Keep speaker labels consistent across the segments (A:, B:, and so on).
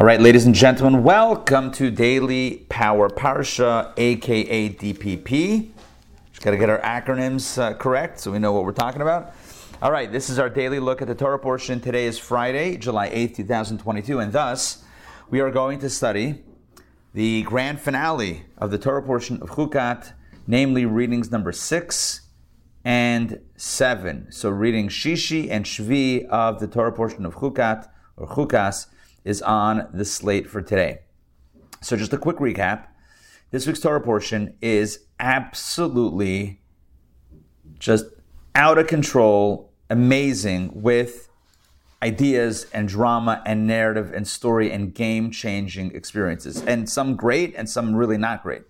A: All right, ladies and gentlemen, welcome to Daily Power Parsha, aka DPP. Just got to get our acronyms uh, correct so we know what we're talking about. All right, this is our daily look at the Torah portion. Today is Friday, July 8th, 2022, and thus we are going to study the grand finale of the Torah portion of Chukat, namely readings number 6 and 7. So reading Shishi and Shvi of the Torah portion of Chukat, or Chukas, is on the slate for today. So just a quick recap. This week's Torah portion is absolutely just out of control, amazing with ideas and drama and narrative and story and game changing experiences. And some great and some really not great.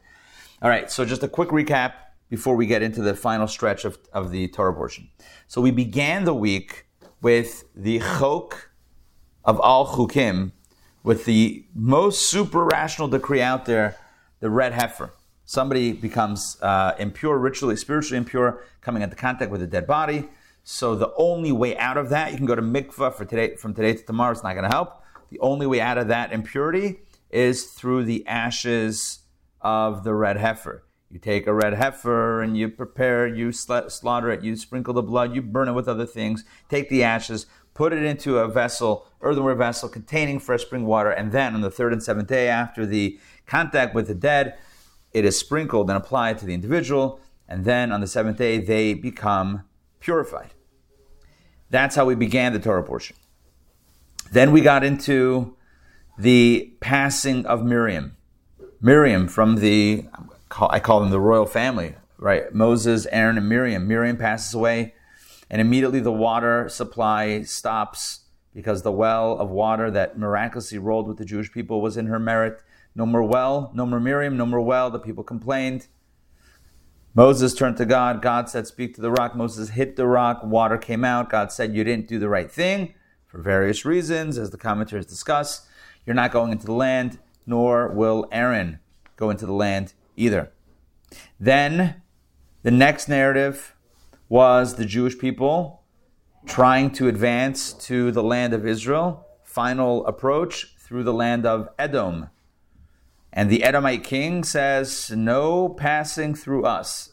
A: All right, so just a quick recap before we get into the final stretch of, of the Torah portion. So we began the week with the chok of all chukim, with the most super rational decree out there, the red heifer. Somebody becomes uh, impure, ritually, spiritually impure, coming into contact with a dead body. So the only way out of that, you can go to mikvah for today, from today to tomorrow. It's not going to help. The only way out of that impurity is through the ashes of the red heifer. You take a red heifer and you prepare, you slaughter it, you sprinkle the blood, you burn it with other things. Take the ashes, put it into a vessel, earthenware vessel containing fresh spring water, and then on the third and seventh day after the contact with the dead, it is sprinkled and applied to the individual, and then on the seventh day they become purified. That's how we began the Torah portion. Then we got into the passing of Miriam. Miriam from the, I call them the royal family, right? Moses, Aaron, and Miriam. Miriam passes away, and immediately the water supply stops because the well of water that miraculously rolled with the Jewish people was in her merit. No more well, no more Miriam, no more well. The people complained. Moses turned to God. God said, Speak to the rock. Moses hit the rock. Water came out. God said, You didn't do the right thing for various reasons, as the commentators discuss. You're not going into the land, nor will Aaron go into the land either. Then the next narrative was the Jewish people trying to advance to the land of Israel, final approach through the land of Edom. And the Edomite king says, No passing through us.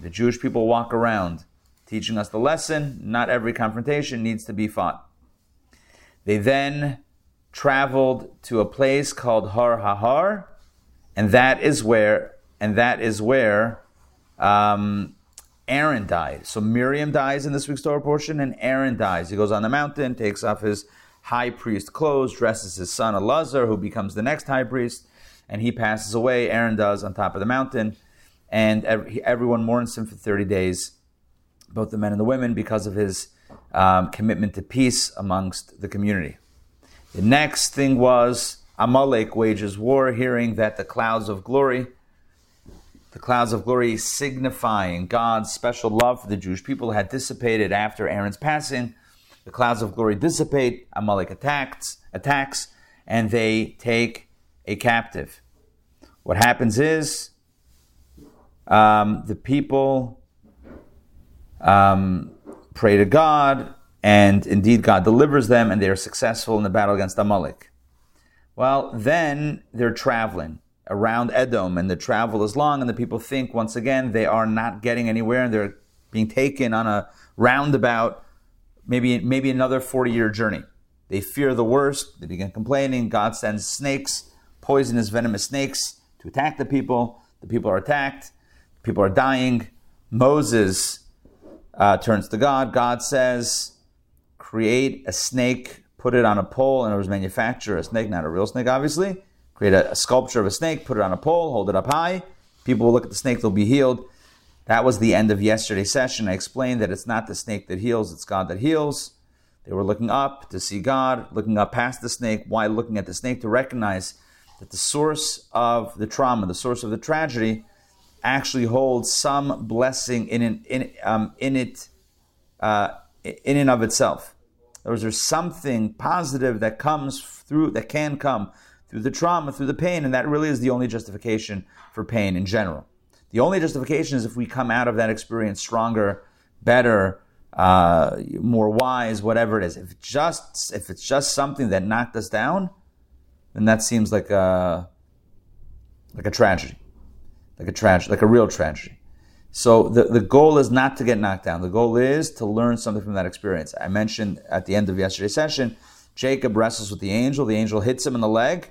A: The Jewish people walk around teaching us the lesson not every confrontation needs to be fought. They then traveled to a place called Har Hahar, and that is where, and that is where um, Aaron died. So Miriam dies in this week's Torah portion, and Aaron dies. He goes on the mountain, takes off his high priest clothes, dresses his son Elazar, who becomes the next high priest and he passes away. Aaron does on top of the mountain, and everyone mourns him for 30 days, both the men and the women, because of his um, commitment to peace amongst the community. The next thing was Amalek wages war, hearing that the clouds of glory, the clouds of glory signifying God's special love for the Jewish people, had dissipated after Aaron's passing. The clouds of glory dissipate. Amalek attacks, attacks, and they take a captive. What happens is um, the people um, pray to God, and indeed God delivers them, and they are successful in the battle against Amalek. Well, then they're traveling around Edom, and the travel is long, and the people think once again they are not getting anywhere, and they're being taken on a roundabout, maybe maybe another 40 year journey. They fear the worst. They begin complaining. God sends snakes poisonous, venomous snakes to attack the people. The people are attacked. People are dying. Moses uh, turns to God. God says, create a snake, put it on a pole, and it was manufactured a snake, not a real snake, obviously. Create a, a sculpture of a snake, put it on a pole, hold it up high. People will look at the snake, they'll be healed. That was the end of yesterday's session. I explained that it's not the snake that heals, it's God that heals. They were looking up to see God, looking up past the snake. Why looking at the snake? To recognize that the source of the trauma, the source of the tragedy, actually holds some blessing in, in, in, um, in it, uh, in and of itself. There's something positive that comes through, that can come through the trauma, through the pain, and that really is the only justification for pain in general. The only justification is if we come out of that experience stronger, better, uh, more wise, whatever it is. If just if it's just something that knocked us down, then that seems like a like a tragedy, like a tragedy, like a real tragedy. So the, the goal is not to get knocked down. The goal is to learn something from that experience. I mentioned at the end of yesterday's session, Jacob wrestles with the angel. The angel hits him in the leg.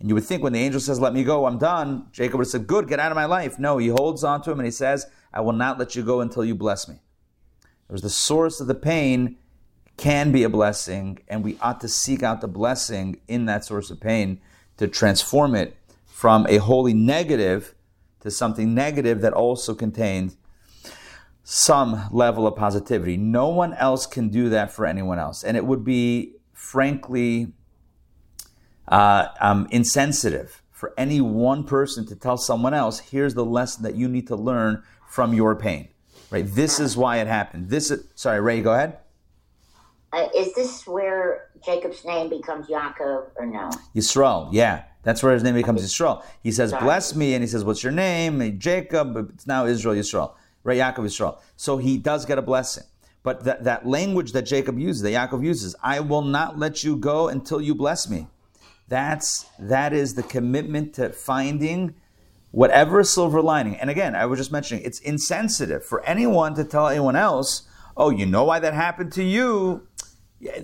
A: And you would think when the angel says, Let me go, I'm done, Jacob would have said, Good, get out of my life. No, he holds on to him and he says, I will not let you go until you bless me. There's the source of the pain can be a blessing, and we ought to seek out the blessing in that source of pain to transform it from a wholly negative to something negative that also contains some level of positivity. No one else can do that for anyone else. And it would be, frankly, uh, um, insensitive for any one person to tell someone else, here's the lesson that you need to learn from your pain. Right? This is why it happened. This is, sorry, Ray, go ahead.
B: Uh, is this where Jacob's name becomes Yaakov or no?
A: Yisrael, yeah. That's where his name becomes Yisrael. He says, Sorry. bless me, and he says, what's your name? Jacob, it's now Israel, Yisrael. Right, Yaakov, Yisrael. So he does get a blessing. But that, that language that Jacob uses, that Yaakov uses, I will not let you go until you bless me. That's, that is the commitment to finding whatever silver lining. And again, I was just mentioning, it's insensitive for anyone to tell anyone else, oh, you know why that happened to you?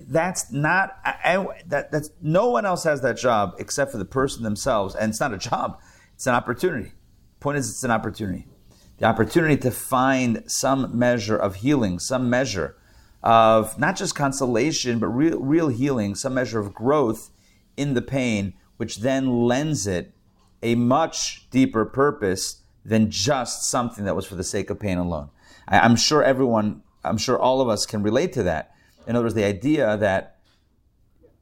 A: that's not I, that that's no one else has that job except for the person themselves and it's not a job it's an opportunity point is it's an opportunity the opportunity to find some measure of healing some measure of not just consolation but real real healing some measure of growth in the pain which then lends it a much deeper purpose than just something that was for the sake of pain alone I, i'm sure everyone i'm sure all of us can relate to that in other words, the idea that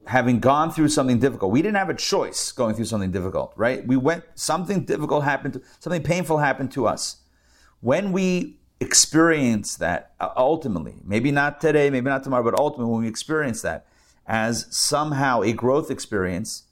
A: having gone through something difficult, we didn't have a choice going through something difficult, right? We went, something difficult happened, to, something painful happened to us. When we experience that, uh, ultimately, maybe not today, maybe not tomorrow, but ultimately, when we experience that as somehow a growth experience,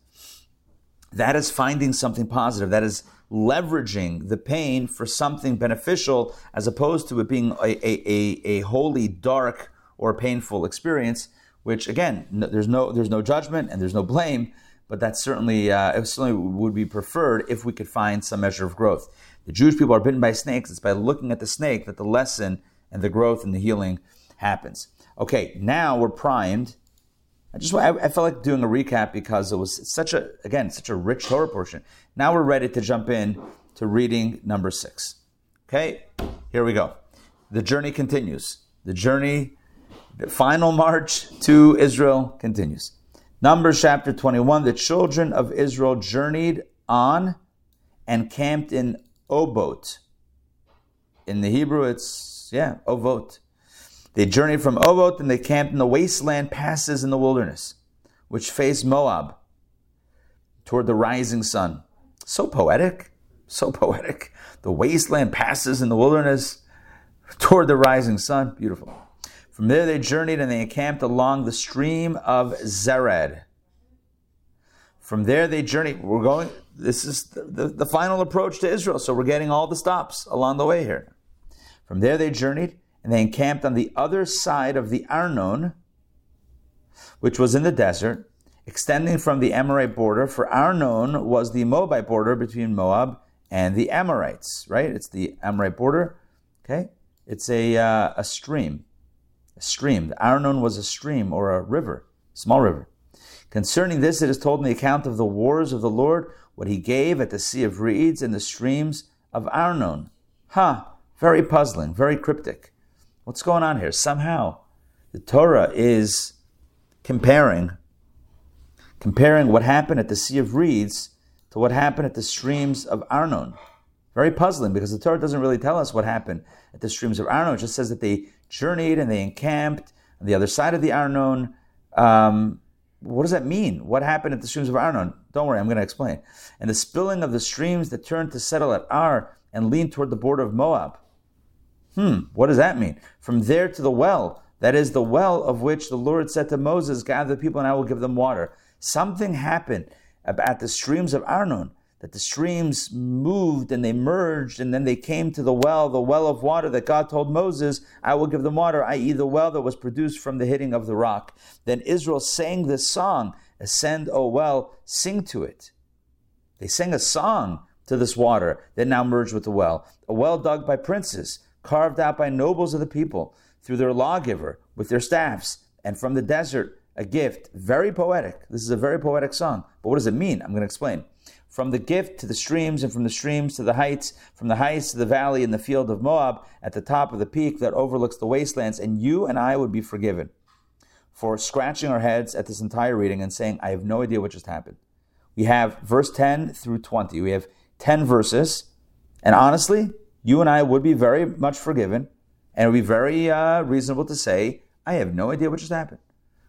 A: that is finding something positive. That is leveraging the pain for something beneficial as opposed to it being a, a, a, a wholly dark or painful experience, which again, no, there's no there's no judgment and there's no blame, but that certainly uh, certainly would be preferred if we could find some measure of growth. The Jewish people are bitten by snakes. It's by looking at the snake that the lesson and the growth and the healing happens. Okay, now we're primed. I just I, I felt like doing a recap because it was such a again such a rich Torah portion. Now we're ready to jump in to reading number six. Okay, here we go. The journey continues. The journey the final march to Israel continues. Numbers chapter 21 The children of Israel journeyed on and camped in Obot. In the Hebrew, it's, yeah, Ovot. They journeyed from Ovot and they camped in the wasteland passes in the wilderness, which face Moab toward the rising sun. So poetic, so poetic. The wasteland passes in the wilderness toward the rising sun. Beautiful. From there they journeyed and they encamped along the stream of Zered. From there they journeyed. We're going, this is the, the, the, final approach to Israel, so we're getting all the stops along the way here. From there they journeyed and they encamped on the other side of the Arnon, which was in the desert, extending from the Amorite border, for Arnon was the Moabite border between Moab and the Amorites, right? It's the Amorite border, okay? It's a, uh, a stream a stream. The Arnon was a stream or a river, small river. Concerning this, it is told in the account of the wars of the Lord, what he gave at the Sea of Reeds and the streams of Arnon. Huh, very puzzling, very cryptic. What's going on here? Somehow, the Torah is comparing, comparing what happened at the Sea of Reeds to what happened at the streams of Arnon. Very puzzling because the Torah doesn't really tell us what happened at the streams of Arnon. It just says that they journeyed and they encamped on the other side of the Arnon. Um, what does that mean? What happened at the streams of Arnon? Don't worry, I'm going to explain. And the spilling of the streams that turned to settle at Ar and lean toward the border of Moab. Hmm, what does that mean? From there to the well, that is the well of which the Lord said to Moses, Gather the people and I will give them water. Something happened at the streams of Arnon that the streams moved and they merged and then they came to the well, the well of water that God told Moses, I will give them water, i.e., the well that was produced from the hitting of the rock. Then Israel sang this song, Ascend, O well, sing to it. They sang a song to this water that now merged with the well, a well dug by princes, carved out by nobles of the people, through their lawgiver, with their staffs, and from the desert, a gift. Very poetic. This is a very poetic song. But what does it mean? I'm going to explain from the gift to the streams, and from the streams to the heights, from the heights to the valley in the field of Moab, at the top of the peak that overlooks the wastelands, and you and I would be forgiven for scratching our heads at this entire reading and saying, I have no idea what just happened. We have verse 10 through 20. We have 10 verses, and honestly, you and I would be very much forgiven, and it would be very uh, reasonable to say, I have no idea what just happened.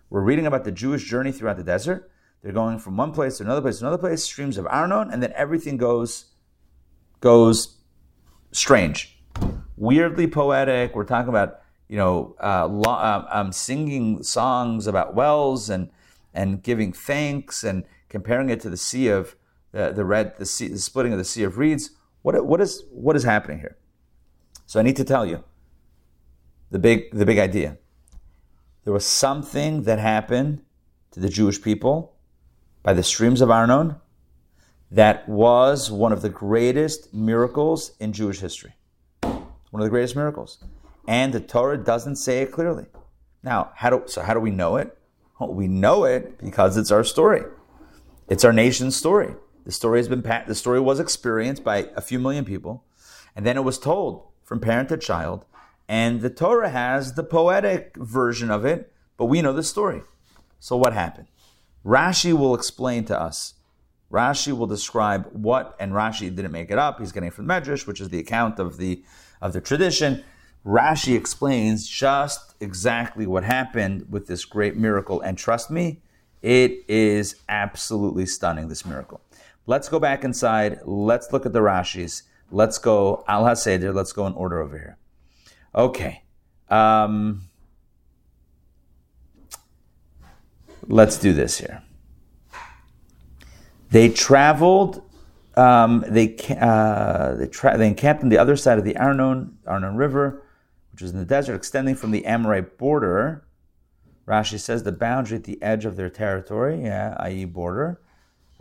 A: We're reading about the Jewish journey throughout the desert. They're going from one place to another place to another place, streams of Arnon, and then everything goes goes strange, weirdly poetic. We're talking about you know uh, lo- um, um, singing songs about wells and and giving thanks and comparing it to the sea of the red the, sea, the splitting of the sea of reeds. What what is what is happening here? So I need to tell you the big the big idea. There was something that happened to the Jewish people by the streams of Arnon that was one of the greatest miracles in Jewish history. One of the greatest miracles. And the Torah doesn't say it clearly. Now, how do, so how do we know it? Well, we know it because it's our story. It's our nation's story. The story has been the story was experienced by a few million people, and then it was told from parent to child. And the Torah has the poetic version of it, but we know the story. So what happened? Rashi will explain to us. Rashi will describe what, and Rashi didn't make it up. He's getting from Medrash, which is the account of the of the tradition. Rashi explains just exactly what happened with this great miracle, and trust me, it is absolutely stunning. This miracle. Let's go back inside. Let's look at the Rashis. Let's go Al Haseder. Let's go in order over here. Okay. Um, let's do this here. They traveled, um, they, uh, they, tra- they encamped on the other side of the Arnon, Arnon River, which is in the desert, extending from the Amorite border. Rashi says the boundary at the edge of their territory, yeah, i.e., border.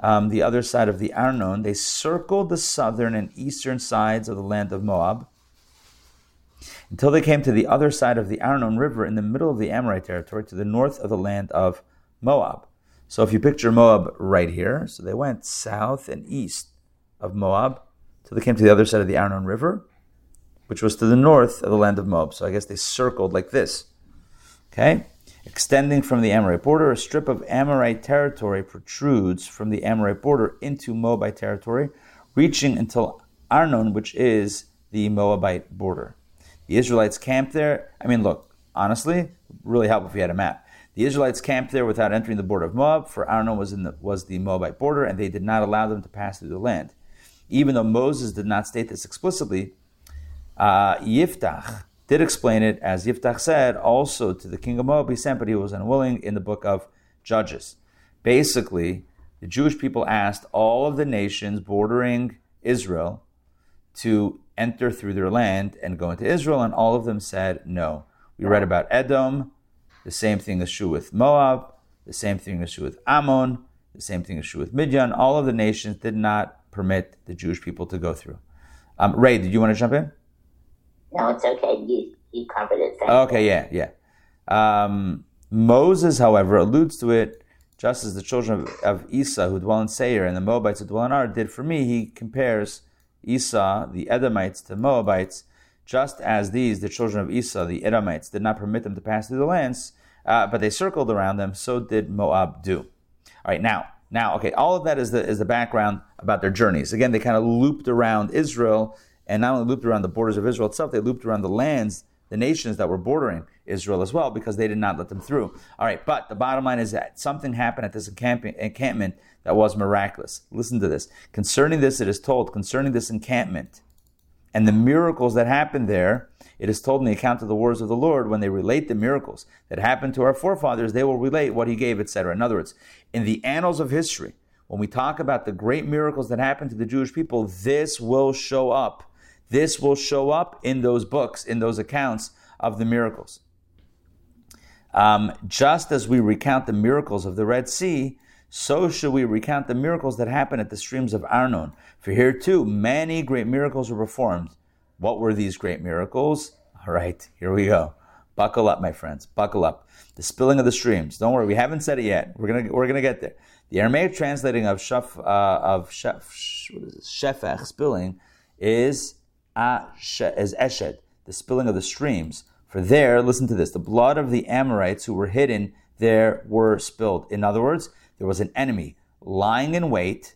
A: Um, the other side of the Arnon, they circled the southern and eastern sides of the land of Moab until they came to the other side of the Arnon River in the middle of the Amorite territory to the north of the land of Moab. So if you picture Moab right here, so they went south and east of Moab till they came to the other side of the Arnon River, which was to the north of the land of Moab. So I guess they circled like this. Okay? Extending from the Amorite border, a strip of Amorite territory protrudes from the Amorite border into Moabite territory, reaching until Arnon, which is the Moabite border. The Israelites camped there. I mean, look, honestly, really help if we had a map. The Israelites camped there without entering the border of Moab, for Arnon was, in the, was the Moabite border, and they did not allow them to pass through the land. Even though Moses did not state this explicitly, uh, Yiftach did explain it, as Yiftach said, also to the king of Moab he sent, but he was unwilling in the book of Judges. Basically, the Jewish people asked all of the nations bordering Israel to enter through their land and go into Israel, and all of them said no. We read about Edom, the same thing is true with Moab. The same thing is true with Ammon. The same thing is true with Midian. All of the nations did not permit the Jewish people to go through. Um, Ray, did you want to jump in?
B: No, it's okay. You, you covered it.
A: okay, yeah, yeah. Um, Moses, however, alludes to it just as the children of, of Esau who dwell in Seir and the Moabites who dwell in Ar did for me. He compares Esau, the Edomites, to Moabites just as these, the children of Esau, the Edomites, did not permit them to pass through the lands, uh, but they circled around them, so did Moab do. All right, now, now, okay, all of that is the, is the background about their journeys. Again, they kind of looped around Israel, and not only looped around the borders of Israel itself, they looped around the lands the nations that were bordering Israel as well because they did not let them through. All right, but the bottom line is that something happened at this encampment that was miraculous. Listen to this. Concerning this, it is told, concerning this encampment and the miracles that happened there, it is told in the account of the wars of the Lord, when they relate the miracles that happened to our forefathers, they will relate what he gave, etc. In other words, in the annals of history, when we talk about the great miracles that happened to the Jewish people, this will show up. This will show up in those books, in those accounts of the miracles. Um, just as we recount the miracles of the Red Sea, so should we recount the miracles that happened at the streams of Arnon. For here too, many great miracles were performed. What were these great miracles? All right, here we go. Buckle up, my friends. Buckle up. The spilling of the streams. Don't worry, we haven't said it yet. We're gonna we're gonna get there. The Aramaic translating of shaf, uh, of shef, shefech spilling is is eshed, the spilling of the streams. For there, listen to this: the blood of the Amorites who were hidden there were spilled. In other words, there was an enemy lying in wait,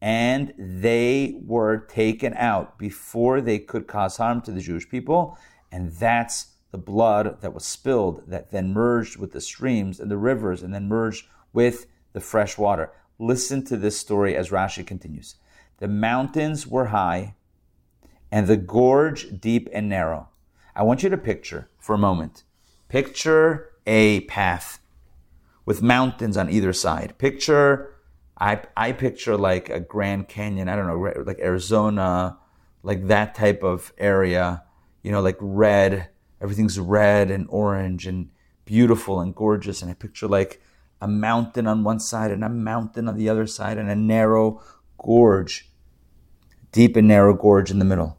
A: and they were taken out before they could cause harm to the Jewish people, and that's the blood that was spilled that then merged with the streams and the rivers and then merged with the fresh water. Listen to this story as Rashi continues. The mountains were high and the gorge deep and narrow. I want you to picture for a moment. Picture a path with mountains on either side. Picture, I, I picture like a Grand Canyon, I don't know, like Arizona, like that type of area, you know, like red, everything's red and orange and beautiful and gorgeous. And I picture like a mountain on one side and a mountain on the other side and a narrow gorge, deep and narrow gorge in the middle.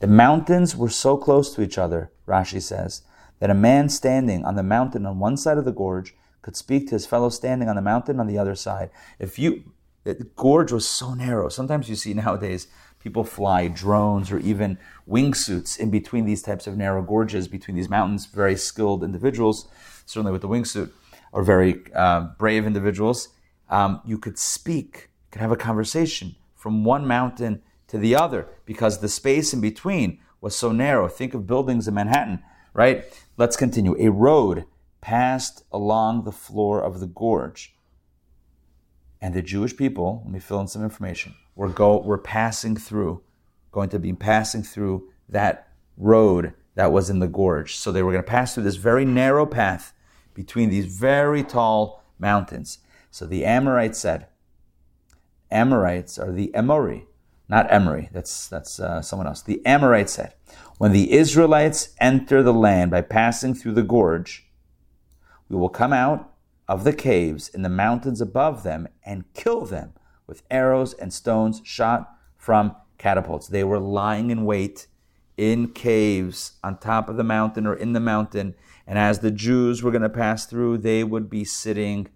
A: The mountains were so close to each other, Rashi says, that a man standing on the mountain on one side of the gorge could speak to his fellow standing on the mountain on the other side. If you, the gorge was so narrow. Sometimes you see nowadays people fly drones or even wingsuits in between these types of narrow gorges, between these mountains. Very skilled individuals, certainly with the wingsuit, or very uh, brave individuals. Um, you could speak, could have a conversation from one mountain to the other because the space in between was so narrow. Think of buildings in Manhattan, right? Let's continue. A road passed along the floor of the gorge. And the Jewish people, let me fill in some information, were, go, were passing through, going to be passing through that road that was in the gorge. So they were going to pass through this very narrow path between these very tall mountains. So the Amorites said, Amorites are the Emori, not Emory. That's that's uh, someone else. The Amorites said, when the Israelites enter the land by passing through the gorge, we will come out of the caves in the mountains above them and kill them with arrows and stones shot from catapults. They were lying in wait in caves on top of the mountain or in the mountain. And as the Jews were going to pass through, they would be sitting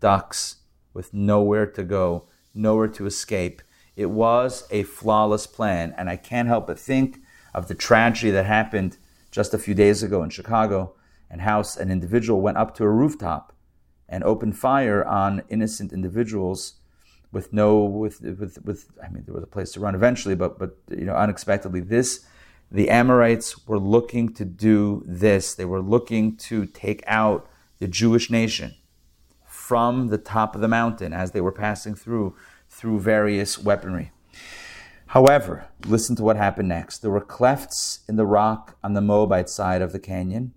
A: ducks with nowhere to go, nowhere to escape. It was a flawless plan. And I can't help but think of the tragedy that happened just a few days ago in Chicago and how an individual went up to a rooftop and opened fire on innocent individuals with no with with with I mean there was a place to run eventually, but but you know unexpectedly this the Amorites were looking to do this. They were looking to take out the Jewish nation from the top of the mountain as they were passing through through various weaponry. However, listen to what happened next. There were clefts in the rock on the Moabite side of the canyon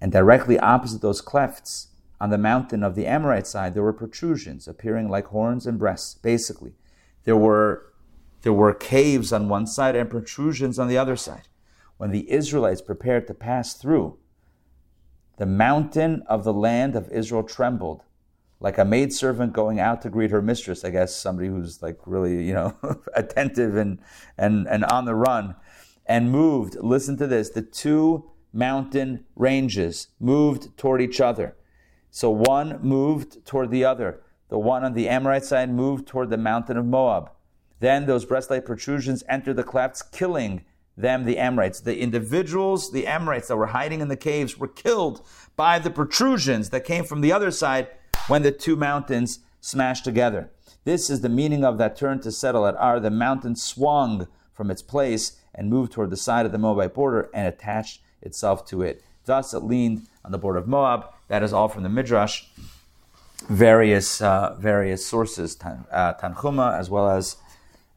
A: and directly opposite those clefts, on the mountain of the Amorite side, there were protrusions appearing like horns and breasts. Basically, there were there were caves on one side and protrusions on the other side. When the Israelites prepared to pass through, the mountain of the land of Israel trembled, like a maidservant going out to greet her mistress. I guess somebody who's like really, you know, attentive and and and on the run, and moved. Listen to this: the two mountain ranges moved toward each other. So one moved toward the other. The one on the Amorite side moved toward the mountain of Moab. Then those breastplate protrusions entered the clefts, killing them, the Amorites. The individuals, the Amorites that were hiding in the caves, were killed by the protrusions that came from the other side when the two mountains smashed together. This is the meaning of that turn to settle at Ar. The mountain swung from its place and moved toward the side of the Moabite border and attached itself to it. Thus, it leaned on the border of Moab. That is all from the Midrash, various uh, various sources, uh, Tanchuma, as well as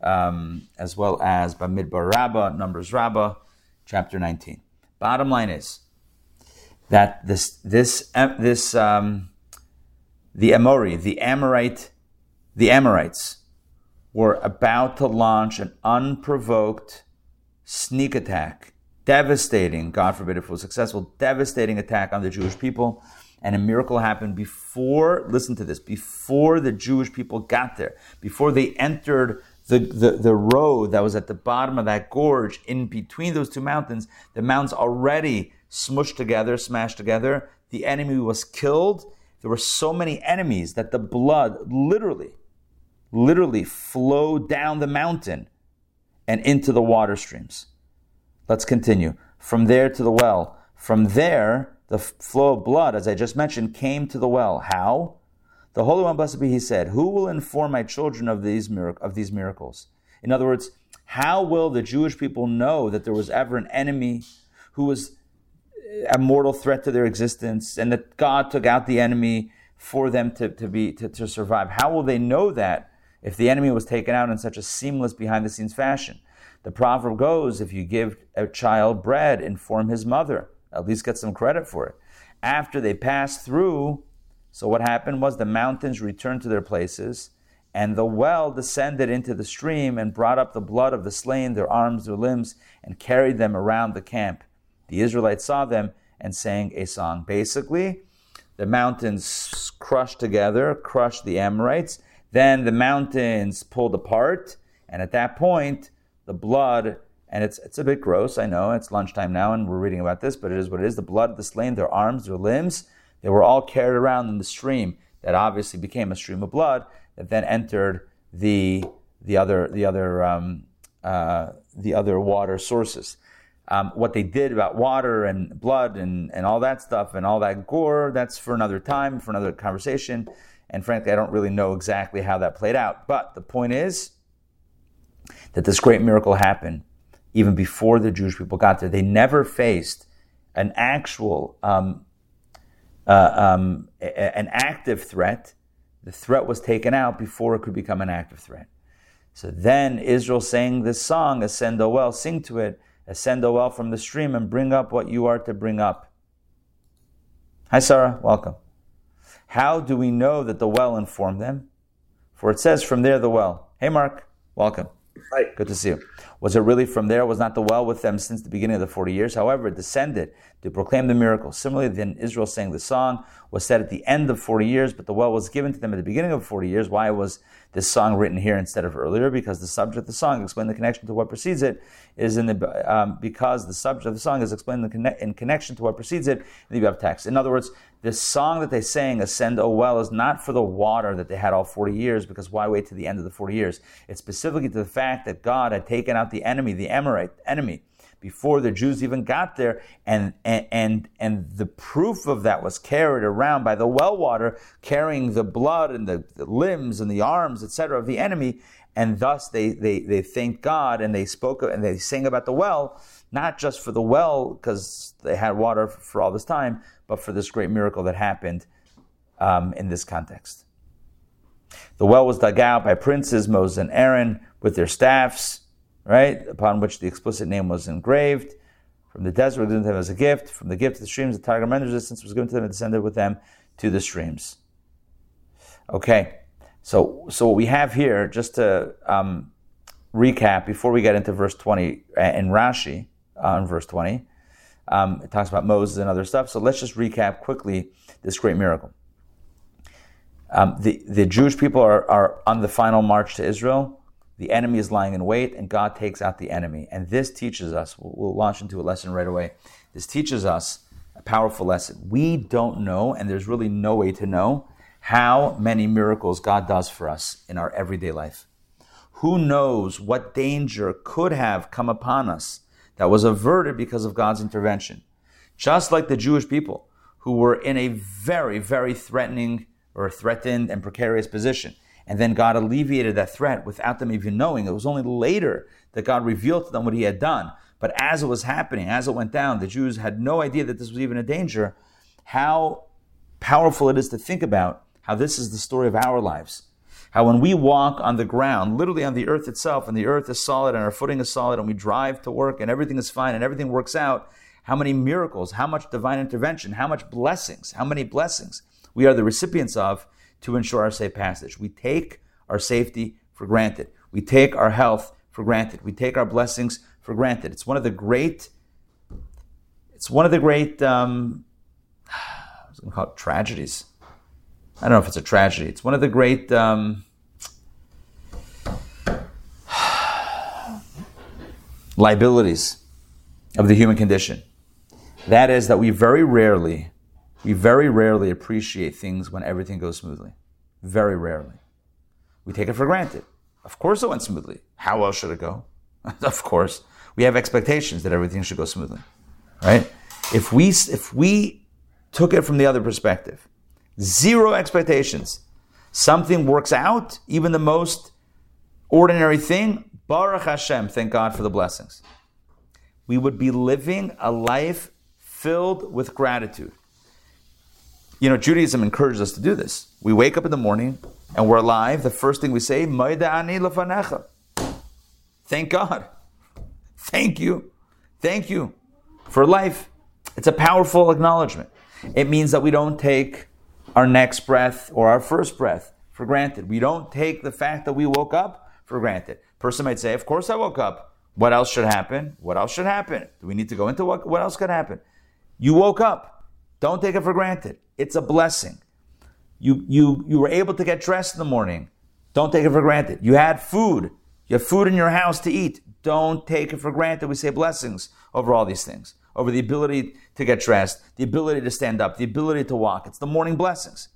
A: um, as well as Bamidbar Rabbah, Numbers Rabbah, chapter 19. Bottom line is that this this this um, the Amori, the Amorite, the Amorites were about to launch an unprovoked sneak attack, devastating, God forbid if it was successful, devastating attack on the Jewish people. And a miracle happened before, listen to this, before the Jewish people got there, before they entered the, the, the road that was at the bottom of that gorge in between those two mountains, the mountains already smushed together, smashed together. The enemy was killed. There were so many enemies that the blood literally, literally flowed down the mountain and into the water streams. Let's continue. From there to the well. From there, the flow of blood, as I just mentioned, came to the well. How? The Holy One, blessed be He, said, Who will inform my children of these, of these miracles? In other words, how will the Jewish people know that there was ever an enemy who was a mortal threat to their existence and that God took out the enemy for them to, to be to, to survive? How will they know that if the enemy was taken out in such a seamless behind the scenes fashion? The proverb goes, if you give a child bread, inform his mother. At least get some credit for it. After they passed through so what happened was the mountains returned to their places, and the well descended into the stream and brought up the blood of the slain, their arms, their limbs, and carried them around the camp. The Israelites saw them and sang a song. Basically, the mountains crushed together, crushed the Amorites. Then the mountains pulled apart, and at that point, the blood, and it's, it's a bit gross, I know, it's lunchtime now, and we're reading about this, but it is what it is the blood of the slain, their arms, their limbs, they were all carried around in the stream that obviously became a stream of blood that then entered the the other the other um, uh, the other water sources. Um, what they did about water and blood and, and all that stuff and all that gore, that's for another time, for another conversation. And frankly, I don't really know exactly how that played out. But the point is that this great miracle happened even before the Jewish people got there. They never faced an actual um, uh, um, a, an active threat, the threat was taken out before it could become an active threat. So then Israel sang this song, Ascend, O well, sing to it, Ascend, O well, from the stream and bring up what you are to bring up. Hi, Sarah, welcome. How do we know that the well informed them? For it says, From there the well. Hey, Mark, welcome.
C: Hi.
A: Good to see you. Was it really from there? Was not the well with them since the beginning of the 40 years? However, it descended to proclaim the miracle. Similarly, then Israel sang the song, was said at the end of 40 years, but the well was given to them at the beginning of 40 years. Why was this song written here instead of earlier? Because the subject of the song, explain the connection to what precedes it, is in the, um, because the subject of the song is explained in, conne- in connection to what precedes it in the above text. In other words, this song that they sang, Ascend, O Well, is not for the water that they had all 40 years, because why wait to the end of the 40 years? It's specifically to the fact that God had taken out the enemy, the Amorite enemy, before the Jews even got there, and, and, and, and the proof of that was carried around by the well water, carrying the blood and the, the limbs and the arms, etc., of the enemy, and thus they, they, they thanked God and they spoke and they sang about the well, not just for the well, because they had water for all this time, but for this great miracle that happened um, in this context. The well was dug out by princes, Moses and Aaron, with their staffs, right, upon which the explicit name was engraved. From the desert, given to them as a gift. From the gift to the streams, the tiger men resistance was given to them and descended with them to the streams. Okay, so so what we have here, just to um, recap before we get into verse 20 uh, in Rashi uh, verse 20, um, it talks about Moses and other stuff. So let's just recap quickly this great miracle. Um, the, the Jewish people are, are on the final march to Israel. The enemy is lying in wait, and God takes out the enemy. And this teaches us, we'll, we'll launch into a lesson right away. This teaches us a powerful lesson. We don't know, and there's really no way to know, how many miracles God does for us in our everyday life. Who knows what danger could have come upon us that was averted because of God's intervention. Just like the Jewish people who were in a very, very threatening or threatened and precarious position. And then God alleviated that threat without them even knowing. It was only later that God revealed to them what He had done. But as it was happening, as it went down, the Jews had no idea that this was even a danger. How powerful it is to think about how this is the story of our lives. How when we walk on the ground, literally on the earth itself, and the earth is solid and our footing is solid, and we drive to work and everything is fine and everything works out, how many miracles, how much divine intervention, how much blessings, how many blessings we are the recipients of to ensure our safe passage. We take our safety for granted. We take our health for granted. We take our blessings for granted. It's one of the great, it's one of the great, um, I was going to call it tragedies. I don't know if it's a tragedy. It's one of the great um, liabilities of the human condition. That is that we very rarely, we very rarely appreciate things when everything goes smoothly. Very rarely. We take it for granted. Of course it went smoothly. How else should it go? of course. We have expectations that everything should go smoothly. Right? If we if we took it from the other perspective, zero expectations, something works out, even the most ordinary thing, Baruch Hashem, thank God for the blessings. We would be living a life filled with gratitude. You know, Judaism encourages us to do this. We wake up in the morning and we're alive. The first thing we say, ani Thank God. Thank you. Thank you for life. It's a powerful acknowledgement. It means that we don't take our next breath or our first breath for granted. We don't take the fact that we woke up for granted. Person might say, Of course I woke up. What else should happen? What else should happen? Do we need to go into what, what else could happen? You woke up. Don't take it for granted. It's a blessing. You, you, you were able to get dressed in the morning. Don't take it for granted. You had food. You have food in your house to eat. Don't take it for granted. We say blessings over all these things, over the ability to get dressed, the ability to stand up, the ability to walk. It's the morning blessings.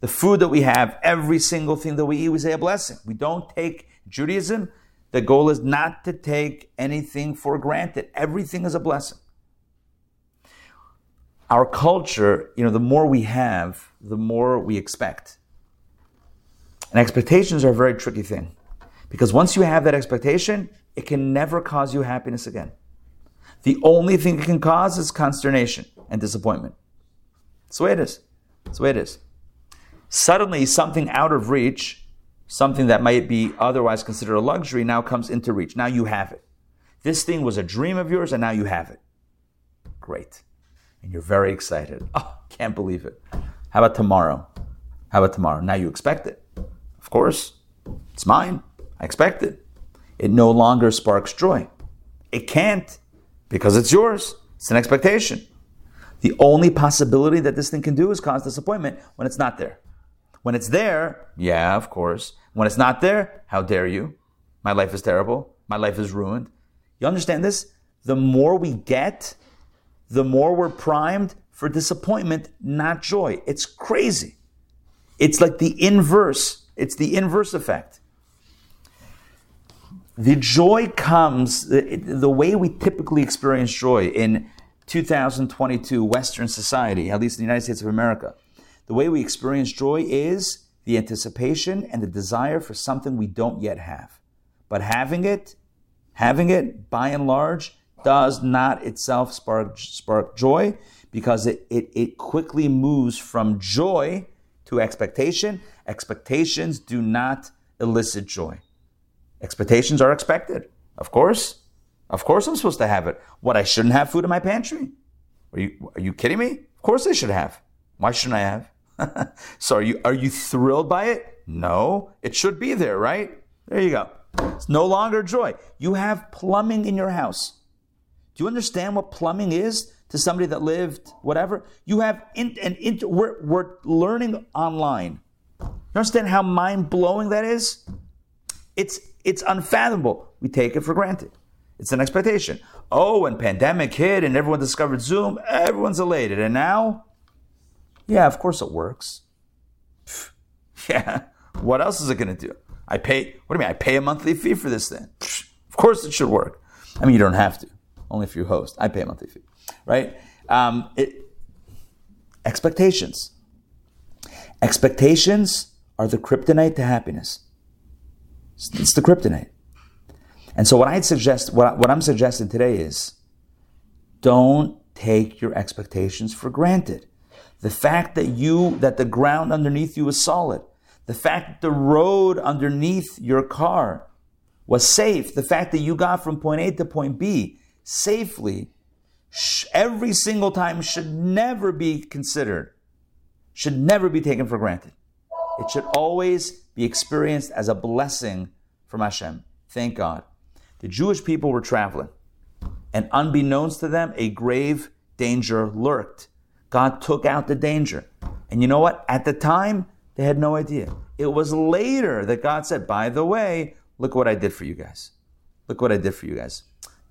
A: The food that we have, every single thing that we eat, we say a blessing. We don't take Judaism. The goal is not to take anything for granted. Everything is a blessing our culture, you know, the more we have, the more we expect. And expectations are a very tricky thing. Because once you have that expectation, it can never cause you happiness again. The only thing it can cause is consternation and disappointment. That's the way it is. That's the way it is. Suddenly, something out of reach, something that might be otherwise considered a luxury, now comes into reach. Now you have it. This thing was a dream of yours, and now you have it. Great and you're very excited. Oh, can't believe it. How about tomorrow? How about tomorrow? Now you expect it. Of course, it's mine. I expect it. It no longer sparks joy. It can't because it's yours. It's an expectation. The only possibility that this thing can do is cause disappointment when it's not there. When it's there, yeah, of course. When it's not there, how dare you? My life is terrible. My life is ruined. You understand this? The more we get, the more we're primed for disappointment, not joy. It's crazy. It's like the inverse. It's the inverse effect. The joy comes, the way we typically experience joy in 2022 Western society, at least in the United States of America, the way we experience joy is the anticipation and the desire for something we don't yet have. But having it, having it by and large, does not itself spark, spark joy because it, it, it quickly moves from joy to expectation. Expectations do not elicit joy. Expectations are expected. Of course. Of course I'm supposed to have it. What, I shouldn't have food in my pantry? Are you, are you kidding me? Of course I should have. Why shouldn't I have? so are you, are you thrilled by it? No. It should be there, right? There you go. It's no longer joy. You have plumbing in your house. Do you understand what plumbing is to somebody that lived whatever? You have in, an in, we're, we're learning online. You understand how mind blowing that is? It's it's unfathomable. We take it for granted. It's an expectation. Oh, when pandemic hit and everyone discovered Zoom, everyone's elated. And now, yeah, of course it works. Yeah, what else is it going to do? I pay. What do you mean? I pay a monthly fee for this thing. Of course it should work. I mean, you don't have to only if you host. I pay a monthly fee, right? Um, it, expectations. Expectations are the kryptonite to happiness. It's the kryptonite. And so what I'd suggest, what, what I'm suggesting today is don't take your expectations for granted. The fact that you, that the ground underneath you is solid, the fact that the road underneath your car was safe, the fact that you got from point A to point B safely, every single time should never be considered, should never be taken for granted. It should always be experienced as a blessing from Hashem. Thank God. The Jewish people were traveling, and unbeknownst to them, a grave danger lurked. God took out the danger. And you know what? At the time, they had no idea. It was later that God said, by the way, look what I did for you guys. Look what I did for you guys.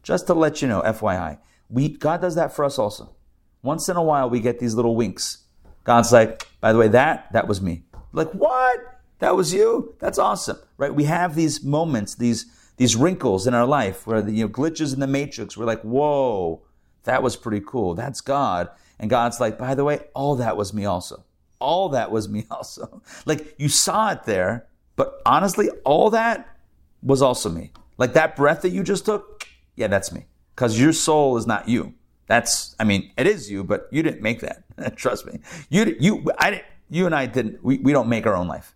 A: Just to let you know, FYI, we, God does that for us also. Once in a while, we get these little winks. God's like, by the way, that, that was me. Like, what? That was you? That's awesome, right? We have these moments, these, these wrinkles in our life where the you know, glitches in the matrix. We're like, whoa, that was pretty cool. That's God. And God's like, by the way, all that was me also. All that was me also. Like you saw it there, but honestly, all that was also me. Like that breath that you just took, yeah, that's me. Because your soul is not you. That's, I mean, it is you, but you didn't make that. Trust me. You, you, I didn't, you and I didn't, we, we don't make our own life.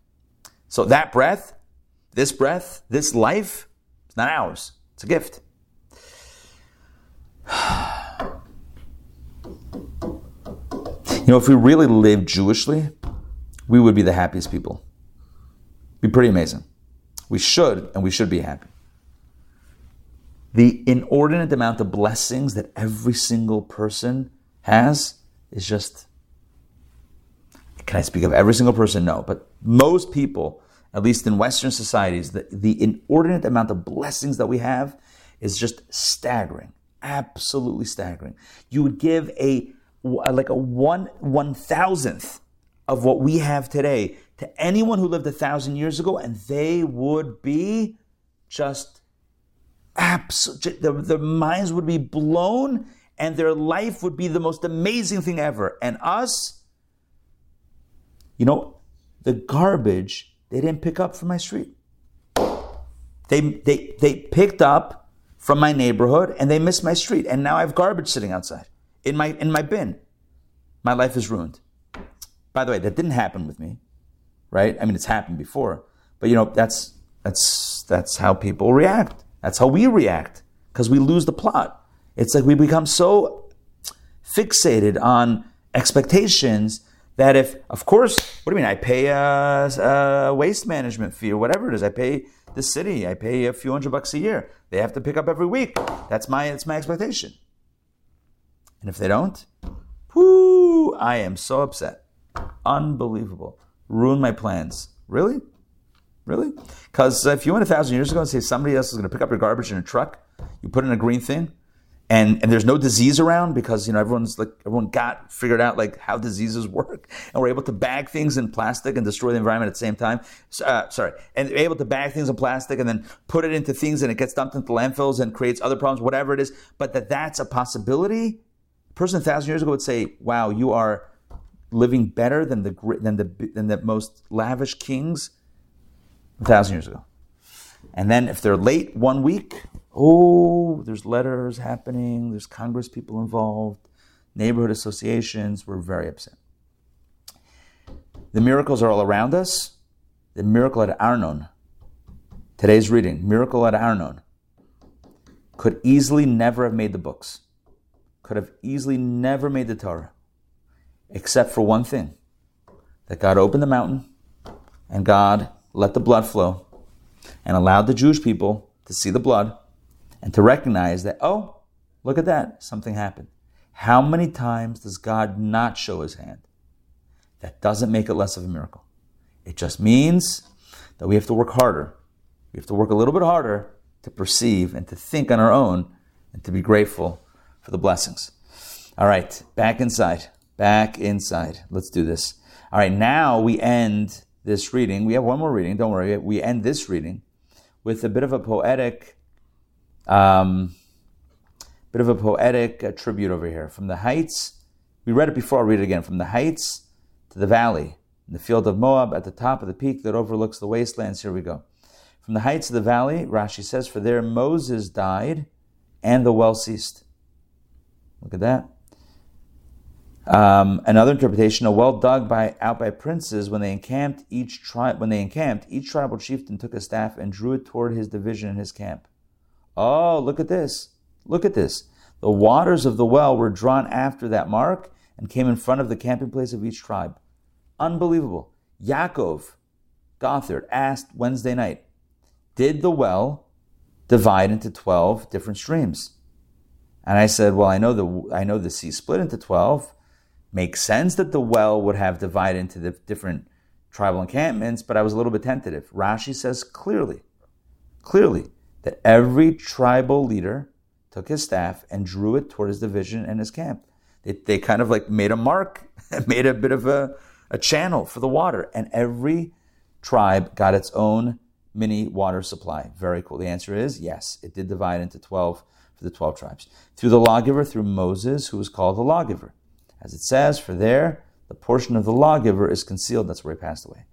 A: So that breath, this breath, this life, it's not ours. It's a gift. You know, if we really lived Jewishly, we would be the happiest people. Be pretty amazing. We should, and we should be happy. The inordinate amount of blessings that every single person has is just. Can I speak of every single person? No, but most people, at least in Western societies, the, the inordinate amount of blessings that we have is just staggering. Absolutely staggering. You would give a like a one one thousandth of what we have today to anyone who lived a thousand years ago, and they would be just absolute. Their, their minds would be blown, and their life would be the most amazing thing ever. And us, you know, the garbage they didn't pick up from my street. They they they picked up from my neighborhood, and they missed my street, and now I have garbage sitting outside in my in my bin. My life is ruined. By the way, that didn't happen with me, right? I mean, it's happened before, but you know that's that's that's how people react. That's how we react because we lose the plot. It's like we become so fixated on expectations that if, of course, what do you mean? I pay a, a, waste management fee or whatever it is. I pay the city. I pay a few hundred bucks a year. They have to pick up every week. That's my that's my expectation. And if they don't, whoo, I am so upset. Unbelievable. Ruin my plans. Really? Really? Because if you went a thousand years ago and say somebody else is going to pick up your garbage in a truck, you put in a green thing, and, and there's no disease around because you know everyone's like everyone got figured out like how diseases work, and we're able to bag things in plastic and destroy the environment at the same time. Uh, sorry, and able to bag things in plastic and then put it into things and it gets dumped into landfills and creates other problems, whatever it is. But that that's a possibility a person a thousand years ago would say, "Wow, you are living better than the than the than the most lavish kings." A thousand years ago, and then if they're late one week, oh, there's letters happening. There's Congress people involved, neighborhood associations. We're very upset. The miracles are all around us. The miracle at Arnon, today's reading, miracle at Arnon, could easily never have made the books could have easily never made the Torah, except for one thing that God opened the mountain and God let the blood flow and allowed the Jewish people to see the blood and to recognize that, oh, look at that, something happened. How many times does God not show his hand? That doesn't make it less of a miracle. It just means that we have to work harder. We have to work a little bit harder to perceive and to think on our own and to be grateful for the blessings. All right, back inside. Back inside. Let's do this. All right, now we end this reading. We have one more reading. Don't worry. We end this reading with a bit of a poetic, um, bit of a poetic uh, tribute over here. From the heights, we read it before. I'll read it again. From the heights to the valley, in the field of Moab, at the top of the peak that overlooks the wastelands. Here we go. From the heights of the valley, Rashi says, For there Moses died and the well ceased. Look at that. Um, another interpretation: a well dug by out by princes when they encamped each tribe. When they encamped, each tribal chieftain took a staff and drew it toward his division in his camp. Oh, look at this! Look at this! The waters of the well were drawn after that mark and came in front of the camping place of each tribe. Unbelievable. Yaakov Gothard asked Wednesday night, "Did the well divide into twelve different streams?" And I said, "Well, I know the I know the sea split into twelve." Makes sense that the well would have divided into the different tribal encampments, but I was a little bit tentative. Rashi says clearly, clearly, that every tribal leader took his staff and drew it toward his division and his camp. They, they kind of like made a mark, made a bit of a, a channel for the water, and every tribe got its own mini water supply. Very cool. The answer is yes, it did divide into 12 for the 12 tribes. Through the lawgiver, through Moses, who was called the lawgiver. As it says, for there, the portion of the lawgiver is concealed. That's where he passed away.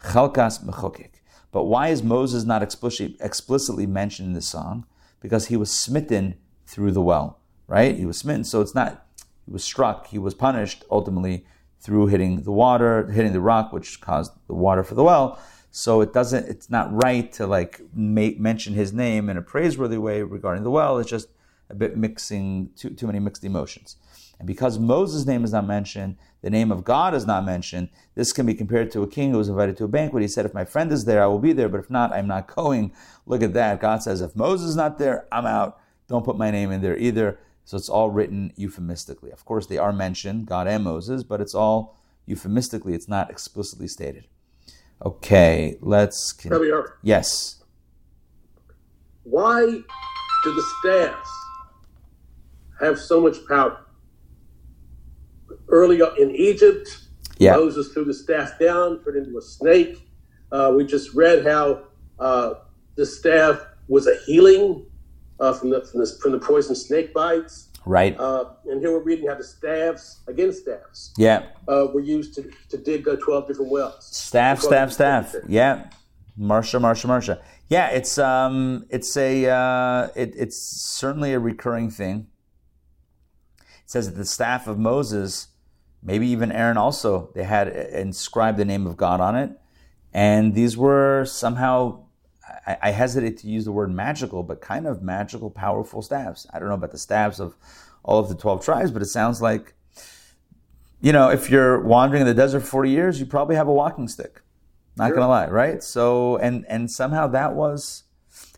A: Chalkas mechokik. But why is Moses not explicitly, mentioned in this song? Because he was smitten through the well, right? He was smitten. So it's not, he was struck, he was punished ultimately through hitting the water, hitting the rock, which caused the water for the well. So it doesn't, it's not right to like make, mention his name in a praiseworthy way regarding the well. It's just a bit mixing, too, too many mixed emotions. And because Moses' name is not mentioned, the name of God is not mentioned, this can be compared to a king who was invited to a banquet. He said, If my friend is there, I will be there, but if not, I'm not going. Look at that. God says, If Moses is not there, I'm out. Don't put my name in there either. So it's all written euphemistically. Of course, they are mentioned, God and Moses, but it's all euphemistically. It's not explicitly stated. Okay, let's.
C: Con-
A: yes.
C: Why do the staffs have so much power? Earlier in Egypt,
A: Yeah.
C: Moses threw the staff down, turned into a snake. Uh, we just read how uh, the staff was a healing uh, from the from the, from the poison snake bites.
A: Right.
C: Uh, and here we're reading how the staffs, again staffs,
A: yeah.
C: uh, were used to, to dig uh, 12 different wells.
A: Staff, staff, staff. Yeah, Marsha, Marsha, Marsha. Yeah, it's um, it's a uh, it, it's certainly a recurring thing. It says that the staff of Moses, maybe even Aaron, also they had uh, inscribed the name of God on it, and these were somehow. I, I hesitate to use the word magical, but kind of magical, powerful staffs. I don't know about the staffs of all of the twelve tribes, but it sounds like you know, if you're wandering in the desert for 40 years, you probably have a walking stick. Not
C: Sure.
A: gonna lie, right? So, and and somehow that was,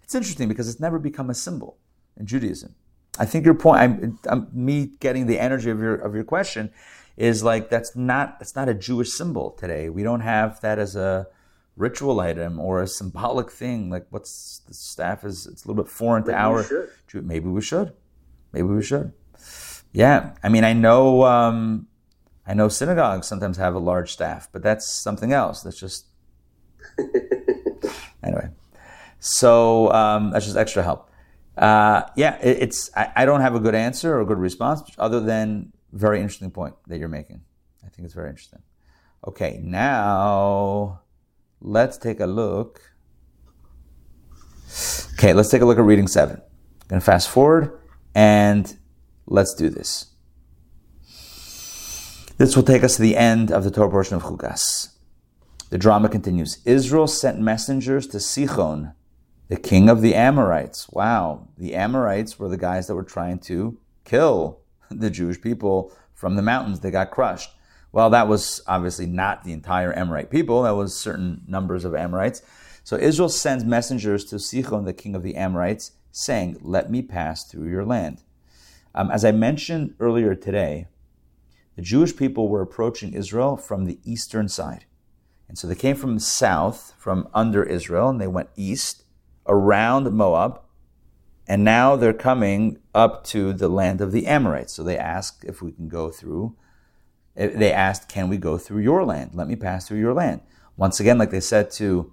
A: it's interesting because it's never become a symbol in Judaism. I think your point, I'm, I'm, me getting the energy of your of your question, is like that's not that's not a Jewish symbol today. We don't have that as a ritual item or a symbolic thing. Like what's the staff is it's a little bit foreign to
C: Maybe we
A: our. Jew- Maybe we should. Maybe we should. Yeah, I mean, I know. Um, I know synagogues sometimes have a large staff, but that's something else. That's just anyway. So um, that's just extra help. Uh, yeah, it, it's. I, I don't have a good answer or a good response other than very interesting point that you're making. I think it's very interesting. Okay, now let's take a look. Okay, let's take a look at reading seven. I'm going to fast forward and let's do this. This will take us to the end of the Torah portion of Chukas. The drama continues. Israel sent messengers to Sichon, the king of the Amorites. Wow, the Amorites were the guys that were trying to kill the Jewish people from the mountains. They got crushed. Well, that was obviously not the entire Amorite people. That was certain numbers of Amorites. So Israel sends messengers to Sichon, the king of the Amorites, saying, "Let me pass through your land." Um, as I mentioned earlier today, the Jewish people were approaching Israel from the eastern side. And so they came from the south, from under Israel, and they went east around Moab. And now they're coming up to the land of the Amorites. So they ask if we can go through. eh, They asked, Can we go through your land? Let me pass through your land. Once again, like they said to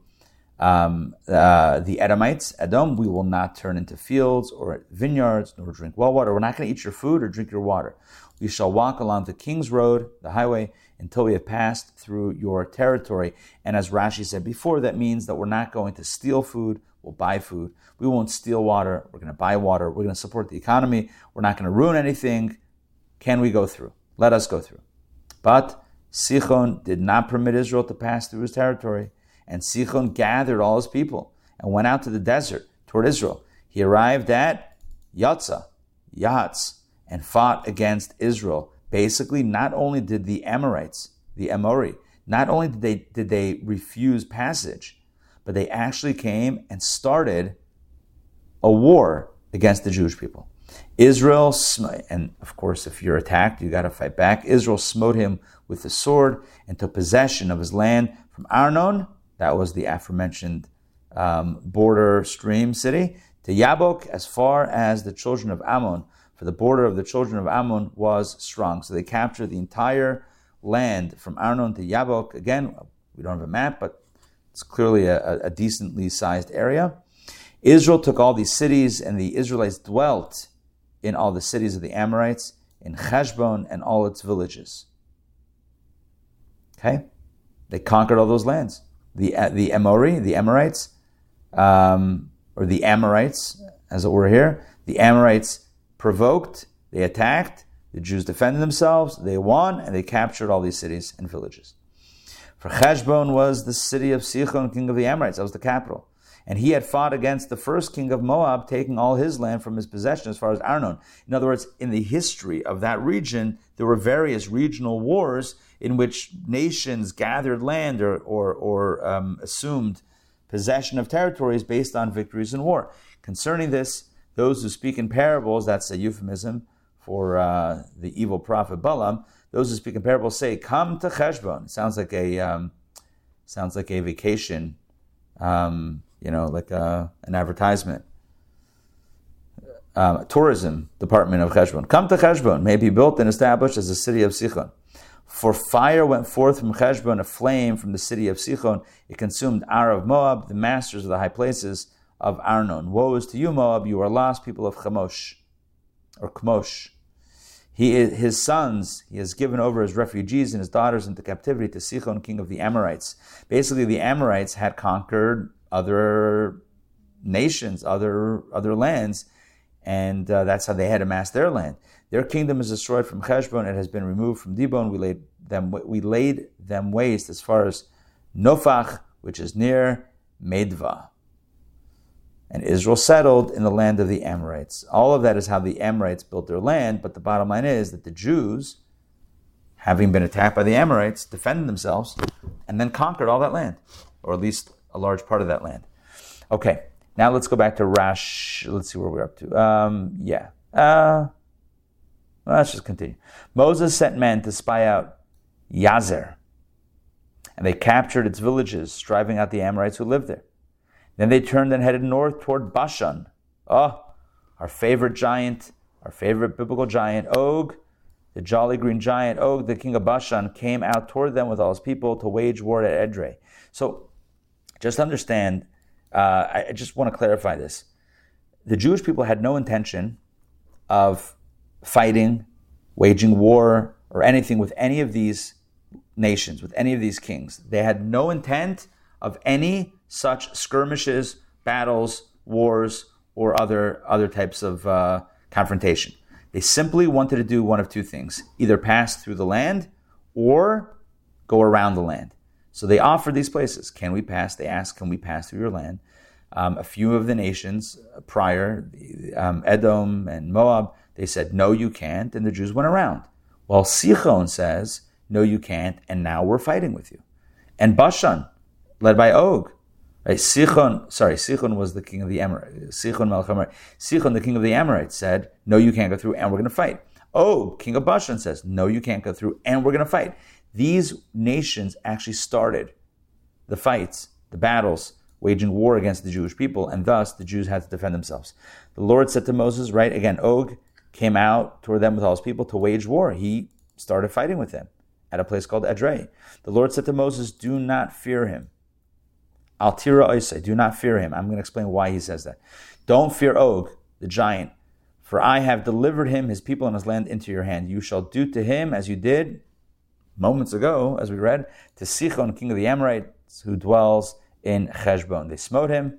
A: um, uh, the Edomites, Edom, we will not turn into fields or vineyards, nor drink well water. We're not going to eat your food or drink your water. We shall walk along the king's road, the highway, until we have passed through your territory. And as Rashi said before, that means that we're not going to steal food, we'll buy food. We won't steal water, we're going to buy water. We're going to support the economy, we're not going to ruin anything. Can we go through? Let us go through. But Sichon did not permit Israel to pass through his territory. And Sichon gathered all his people and went out to the desert toward Israel. He arrived at Yatzah, Yatz, and fought against Israel. Basically, not only did the Amorites, the Amori, not only did they, did they refuse passage, but they actually came and started a war against the Jewish people. Israel, and of course, if you're attacked, you got to fight back. Israel smote him with the sword and took possession of his land from Arnon that was the aforementioned um, border stream city, to Yabok, as far as the children of Ammon. For the border of the children of Ammon was strong. So they captured the entire land from Arnon to Yabok. Again, we don't have a map, but it's clearly a, a decently sized area. Israel took all these cities, and the Israelites dwelt in all the cities of the Amorites, in Heshbon and all its villages. Okay? They conquered all those lands the uh, the Amori, the Amorites, um, or the Amorites, as it were here. The Amorites provoked, they attacked, the Jews defended themselves, they won, and they captured all these cities and villages. For Heshbon was the city of Sichon, king of the Amorites. That was the capital. And he had fought against the first king of Moab, taking all his land from his possession as far as Arnon. In other words, in the history of that region, there were various regional wars in which nations gathered land or, or, or um, assumed possession of territories based on victories in war. Concerning this, those who speak in parables, that's a euphemism for uh, the evil prophet Balaam, those who speak in parables say, "Come to Cheshbon." Sounds like a um, sounds like a vacation, um, you know, like a, uh, an advertisement. Um, tourism department of Cheshbon. Come to Cheshbon, may be built and established as a city of Sichon. For fire went forth from Cheshbon, a flame from the city of Sichon. It consumed Ar of Moab, the masters of the high places of Arnon. Woe is to you, Moab, you are lost, people of Chemosh, or Kmosh. He, his sons, he has given over his refugees and his daughters into captivity to Sichon, king of the Amorites. Basically, the Amorites had conquered other nations, other, other lands, and uh, that's how they had amassed their land. Their kingdom is destroyed from Heshbon; it has been removed from Dibon. We laid them, we laid them waste as far as Nofach, which is near Medva. And Israel settled in the land of the Amorites. All of that is how the Amorites built their land, but the bottom line is that the Jews, having been attacked by the Amorites, defended themselves and then conquered all that land, or at least a large part of that land. Okay, now let's go back to Rash. Let's see where we're up to. Um, yeah. Uh, let's just continue. Moses sent men to spy out Yazer, and they captured its villages, driving out the Amorites who lived there. Then they turned and headed north toward Bashan. Oh, our favorite giant, our favorite biblical giant, Og, the jolly green giant, Og, the king of Bashan, came out toward them with all his people to wage war at Edrei. So just understand, uh, I just want to clarify this. The Jewish people had no intention of fighting, waging war, or anything with any of these nations, with any of these kings. They had no intent of any such skirmishes, battles, wars, or other, other types of uh, confrontation. They simply wanted to do one of two things either pass through the land or go around the land. So they offered these places. Can we pass? They asked, Can we pass through your land? Um, a few of the nations prior, um, Edom and Moab, they said, No, you can't, and the Jews went around. Well, Sichon says, No, you can't, and now we're fighting with you. And Bashan, led by Og, Sichon, sorry, Sichon was the king of the Amorites. Sichon Melchamar. Sichon, the king of the Amorites, said, No, you can't go through, and we're going to fight. Og, king of Bashan, says, No, you can't go through, and we're going to fight. These nations actually started the fights, the battles, waging war against the Jewish people, and thus the Jews had to defend themselves. The Lord said to Moses, right, again, Og, came out toward them with all his people to wage war. He started fighting with them at a place called Edrei. The Lord said to Moses, Do not fear him. Al tira oisei, do not fear him. I'm going to explain why he says that. Don't fear Og, the giant, for I have delivered him, his people, and his land into your hand. You shall do to him as you did moments ago, as we read, to Sichon, king of the Amorites, who dwells in Cheshbon. They smote him,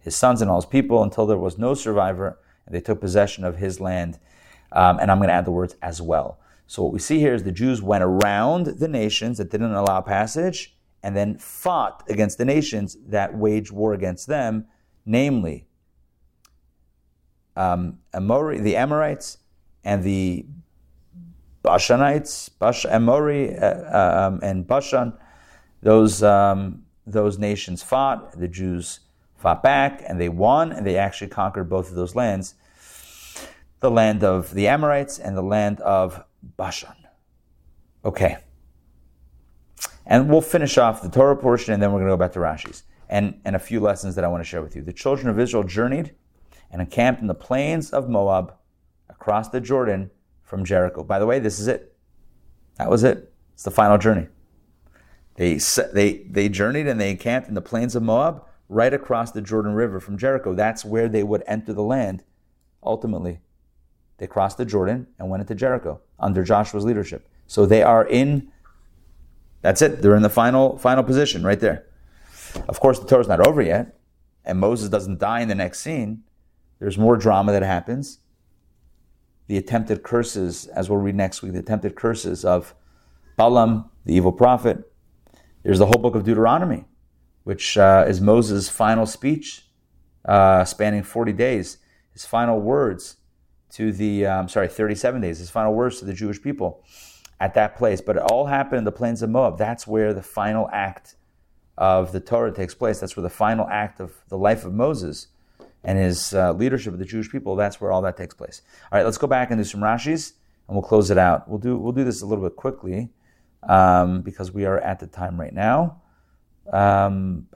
A: his sons, and all his people until there was no survivor, and they took possession of his land. Um, and I'm going to add the words as well. So what we see here is the Jews went around the nations that didn't allow passage and then fought against the nations that waged war against them, namely um, Amori, the Amorites and the Bashanites, Bash, Amori uh, uh, um, and Bashan. Those um, those nations fought. The Jews fought back, and they won, and they actually conquered both of those lands, the land of the Amorites and the land of Bashan. Okay. And we'll finish off the Torah portion and then we're going to go back to Rashi's and, and a few lessons that I want to share with you. The children of Israel journeyed and encamped in the plains of Moab across the Jordan from Jericho. By the way, this is it. That was it. It's the final journey. They, they, they journeyed and they encamped in the plains of Moab right across the Jordan River from Jericho. That's where they would enter the land ultimately. They crossed the Jordan and went into Jericho under Joshua's leadership. So they are in that's it. They're in the final final position right there. Of course, the Torah's not over yet, and Moses doesn't die in the next scene. There's more drama that happens. The attempted curses, as we'll read next week, the attempted curses of Balaam, the evil prophet. There's the whole book of Deuteronomy, which uh, is Moses' final speech, uh, spanning 40 days. His final words to the, um, sorry, 37 days, his final words to the Jewish people at that place. But it all happened in the plains of Moab. That's where the final act of the Torah takes place. That's where the final act of the life of Moses and his uh, leadership of the Jewish people. That's where all that takes place. All right, let's go back and do some Rashi's, and we'll close it out. We'll do we'll do this a little bit quickly um, because we are at the time right now. Um,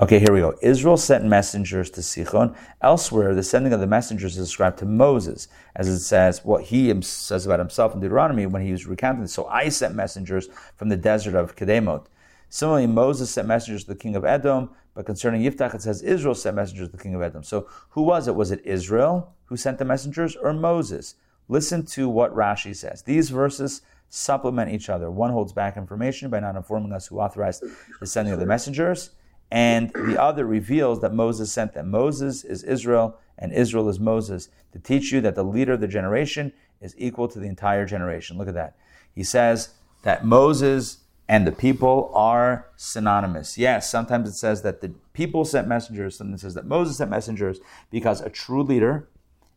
A: Okay, here we go. Israel sent messengers to Sichon. Elsewhere, the sending of the messengers is described to Moses, as it says what he says about himself in Deuteronomy when he was recounting. So I sent messengers from the desert of Kedemot. Similarly, Moses sent messengers to the king of Edom, but concerning Yiftach, it says Israel sent messengers to the king of Edom. So who was it? Was it Israel who sent the messengers or Moses? Listen to what Rashi says. These verses supplement each other. One holds back information by not informing us who authorized the sending of the messengers and the other reveals that Moses sent them. Moses is Israel, and Israel is Moses, to teach you that the leader of the generation is equal to the entire generation. Look at that. He says that Moses and the people are synonymous. Yes, sometimes it says that the people sent messengers, sometimes it says that Moses sent messengers, because a true leader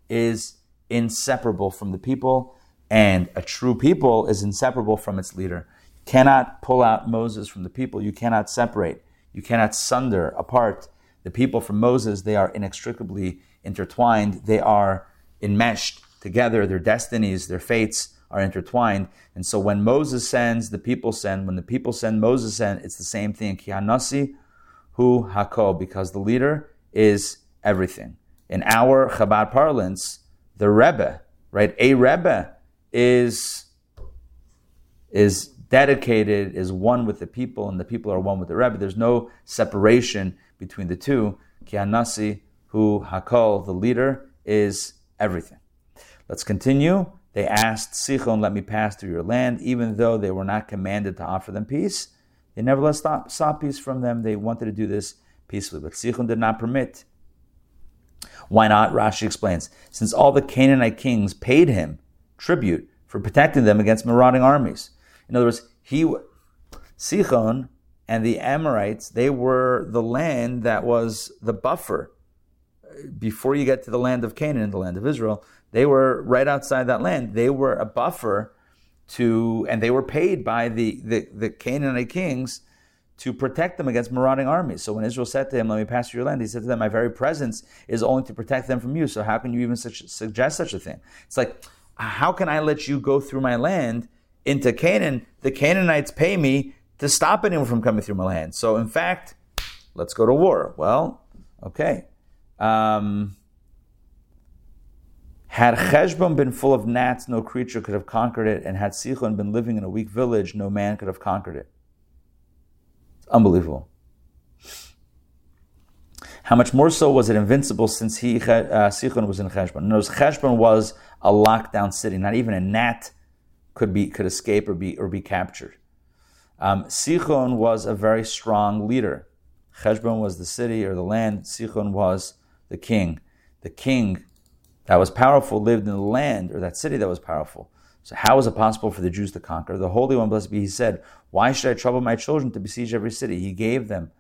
A: is inseparable from the people, and a true people is inseparable from its leader. cannot pull out Moses from the people. You cannot separate. You cannot sunder apart the people from Moses. They are inextricably intertwined. They are enmeshed together. Their destinies, their fates are intertwined. And so when Moses sends, the people send. When the people send, Moses send. It's the same thing. Kihanasi hu hako, because the leader is everything. In our Chabad parlance, the Rebbe, right? A Rebbe is is dedicated, is one with the people, and the people are one with the Rebbe. There's no separation between the two. Kianasi, who Hakol, the leader, is everything. Let's continue. They asked Sichon, let me pass through your land, even though they were not commanded to offer them peace. They nevertheless sought, sought peace from them. They wanted to do this peacefully, but Sichon did not permit. Why not? Rashi explains. Since all the Canaanite kings paid him tribute for protecting them against marauding armies. In other words, he, Sichon and the Amorites, they were the land that was the buffer. Before you get to the land of Canaan, the land of Israel, they were right outside that land. They were a buffer to, and they were paid by the, the, the Canaanite kings to protect them against marauding armies. So when Israel said to him, Let me pass through your land, he said to them, My very presence is only to protect them from you. So how can you even such, suggest such a thing? It's like, how can I let you go through my land into Canaan, the Canaanites pay me to stop anyone from coming through my land. So, in fact, let's go to war. Well, okay. Um, had Cheshbon been full of gnats, no creature could have conquered it, and had Sichon been living in a weak village, no man could have conquered it. It's unbelievable. How much more so was it invincible since he uh, Sichon was in Cheshbon? Notice Cheshbon was a lockdown city. Not even a gnat could be could escape or be or be captured. Um, Sichon was a very strong leader. Cheshbon was the city or the land. Sichon was the king. The king that was powerful lived in the land or that city that was powerful. So how was it possible for the Jews to conquer? The Holy One, blessed be He, said, "Why should I trouble my children to besiege every city?" He gave them,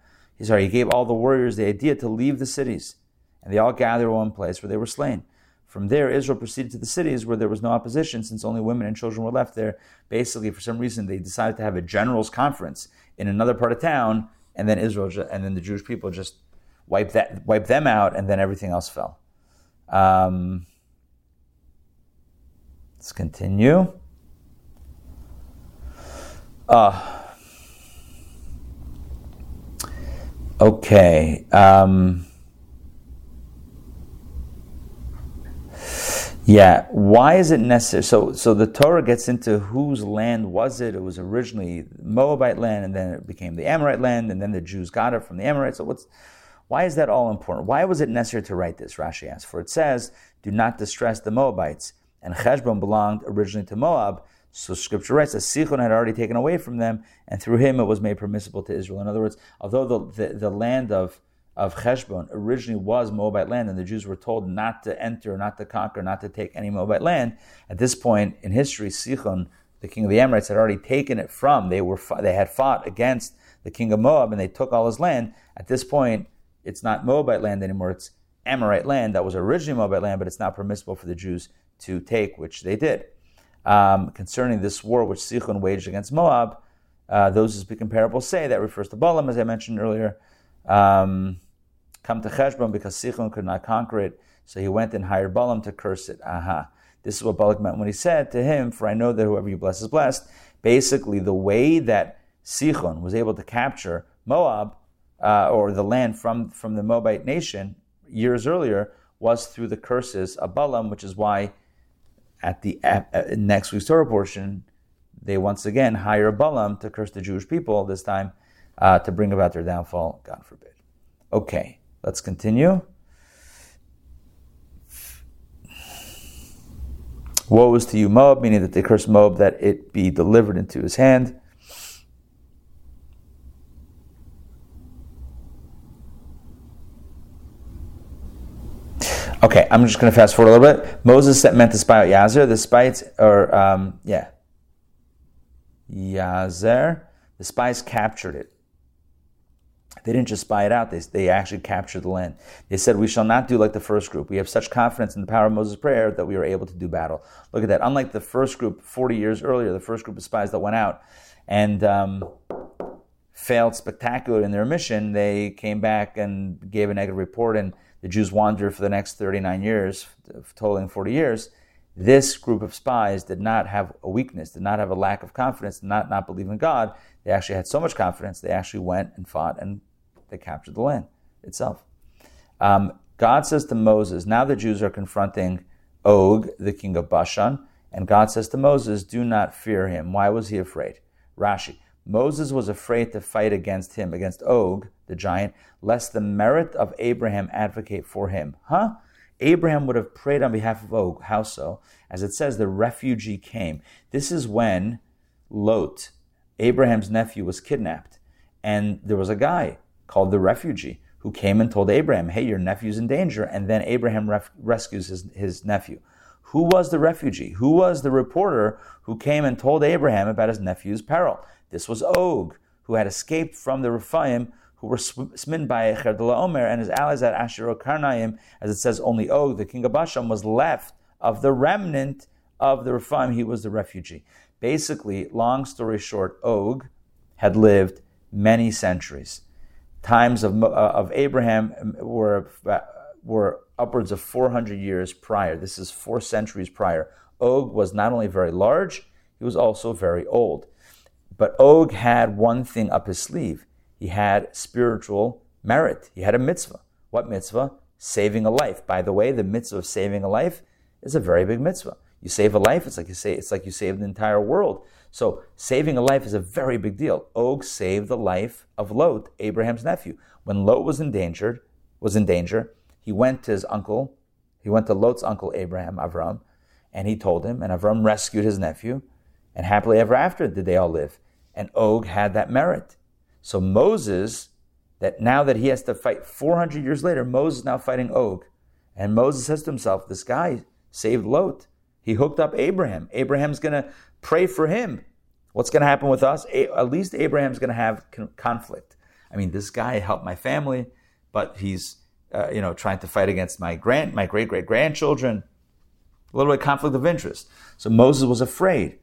A: he sorry, He gave all the warriors the idea to leave the cities, and they all gathered in one place where they were slain. From there, Israel proceeded to the cities where there was no opposition, since only women and children were left there. Basically, for some reason, they decided to have a generals' conference in another part of town, and then Israel, and then the Jewish people just wiped that, wiped them out, and then everything else fell. Um, let's continue. Uh, okay. Um, Yeah, why is it necessary? So, so the Torah gets into whose land was it? It was originally Moabite land, and then it became the Amorite land, and then the Jews got it from the Amorites. So, what's why is that all important? Why was it necessary to write this? Rashi asks. For it says, "Do not distress the Moabites." And Cheshbon belonged originally to Moab, so Scripture writes that Sichon had already taken away from them, and through him it was made permissible to Israel. In other words, although the, the, the land of of Cheshbon originally was Moabite land, and the Jews were told not to enter, not to conquer, not to take any Moabite land. At this point in history, Sichon, the king of the Amorites, had already taken it from. They were they had fought against the king of Moab, and they took all his land. At this point, it's not Moabite land anymore; it's Amorite land that was originally Moabite land, but it's not permissible for the Jews to take, which they did. Um, concerning this war which Sichon waged against Moab, uh, those who speak in parables say that refers to Balaam, as I mentioned earlier um, come to Cheshbon because Sichon could not conquer it. So he went and hired Balaam to curse it. Aha. This is what Balak meant when he said to him, For I know that whoever you bless is blessed. Basically, the way that Sichon was able to capture Moab, uh, or the land from, from the Moabite nation years earlier, was through the curses of Balaam, which is why at the uh, next week's Torah portion, they once again hire Balaam to curse the Jewish people, this time uh, to bring about their downfall, God forbid. Okay, let's continue. Woe is to you, Moab, meaning that they curse Moab that it be delivered into his hand. Okay, I'm just going to fast forward a little bit. Moses meant to spy out Yazer. The spies, or um, yeah, Yazer. The spies captured it. They didn't just spy it out, they, they actually captured the land. They said, We shall not do like the first group. We have such confidence in the power of Moses' prayer that we are able to do battle. Look at that. Unlike the first group 40 years earlier, the first group of spies that went out and um, failed spectacularly in their mission, they came back and gave a negative report, and the Jews wandered for the next 39 years, totaling 40 years. This group of spies did not have a weakness, did not have a lack of confidence, did not not believe in God. They actually had so much confidence, they actually went and fought and they captured the land itself. Um, God says to Moses, now the Jews are confronting Og, the king of Bashan, and God says to Moses, do not fear him. Why was he afraid? Rashi, Moses was afraid to fight against him, against Og, the giant, lest the merit of Abraham advocate for him. Huh? Abraham would have prayed on behalf of Og. How so? As it says, the refugee came. This is when Lot, Abraham's nephew, was kidnapped. And there was a guy called the refugee, who came and told Abraham, Hey, your nephew's in danger. And then Abraham ref- rescues his, his nephew. Who was the refugee? Who was the reporter who came and told Abraham about his nephew's peril? This was Og, who had escaped from the Rephaim, who were smitten by Chedorlaomer and his allies at Ashteroth Karnaim. As it says, only Og, the king of Bashan, was left of the remnant of the Rephaim. He was the refugee. Basically, long story short, Og had lived many centuries times of, uh, of Abraham um, were, uh, were upwards of 400 years prior. This is four centuries prior. Og was not only very large, he was also very old. But Og had one thing up his sleeve. He had spiritual merit. He had a mitzvah. What mitzvah? Saving a life. By the way, the mitzvah of saving a life is a very big mitzvah. You save a life, it's like you say, it's like you save the entire world. So saving a life is a very big deal. Og saved the life of Lot, Abraham's nephew. When Lot was endangered, was in danger, he went to his uncle, he went to Lot's uncle Abraham, Avram, and he told him, and Avram rescued his nephew, and happily ever after did they all live. And Og had that merit. So Moses, that now that he has to fight 400 years later, Moses is now fighting Og. And Moses says to himself, This guy saved Lot. He hooked up Abraham. Abraham's going to pray for him. What's going to happen with us? At least Abraham's going to have conflict. I mean, this guy helped my family, but he's, uh, you know, trying to fight against my grand, my great great grandchildren. A little bit of conflict of interest. So Moses was afraid.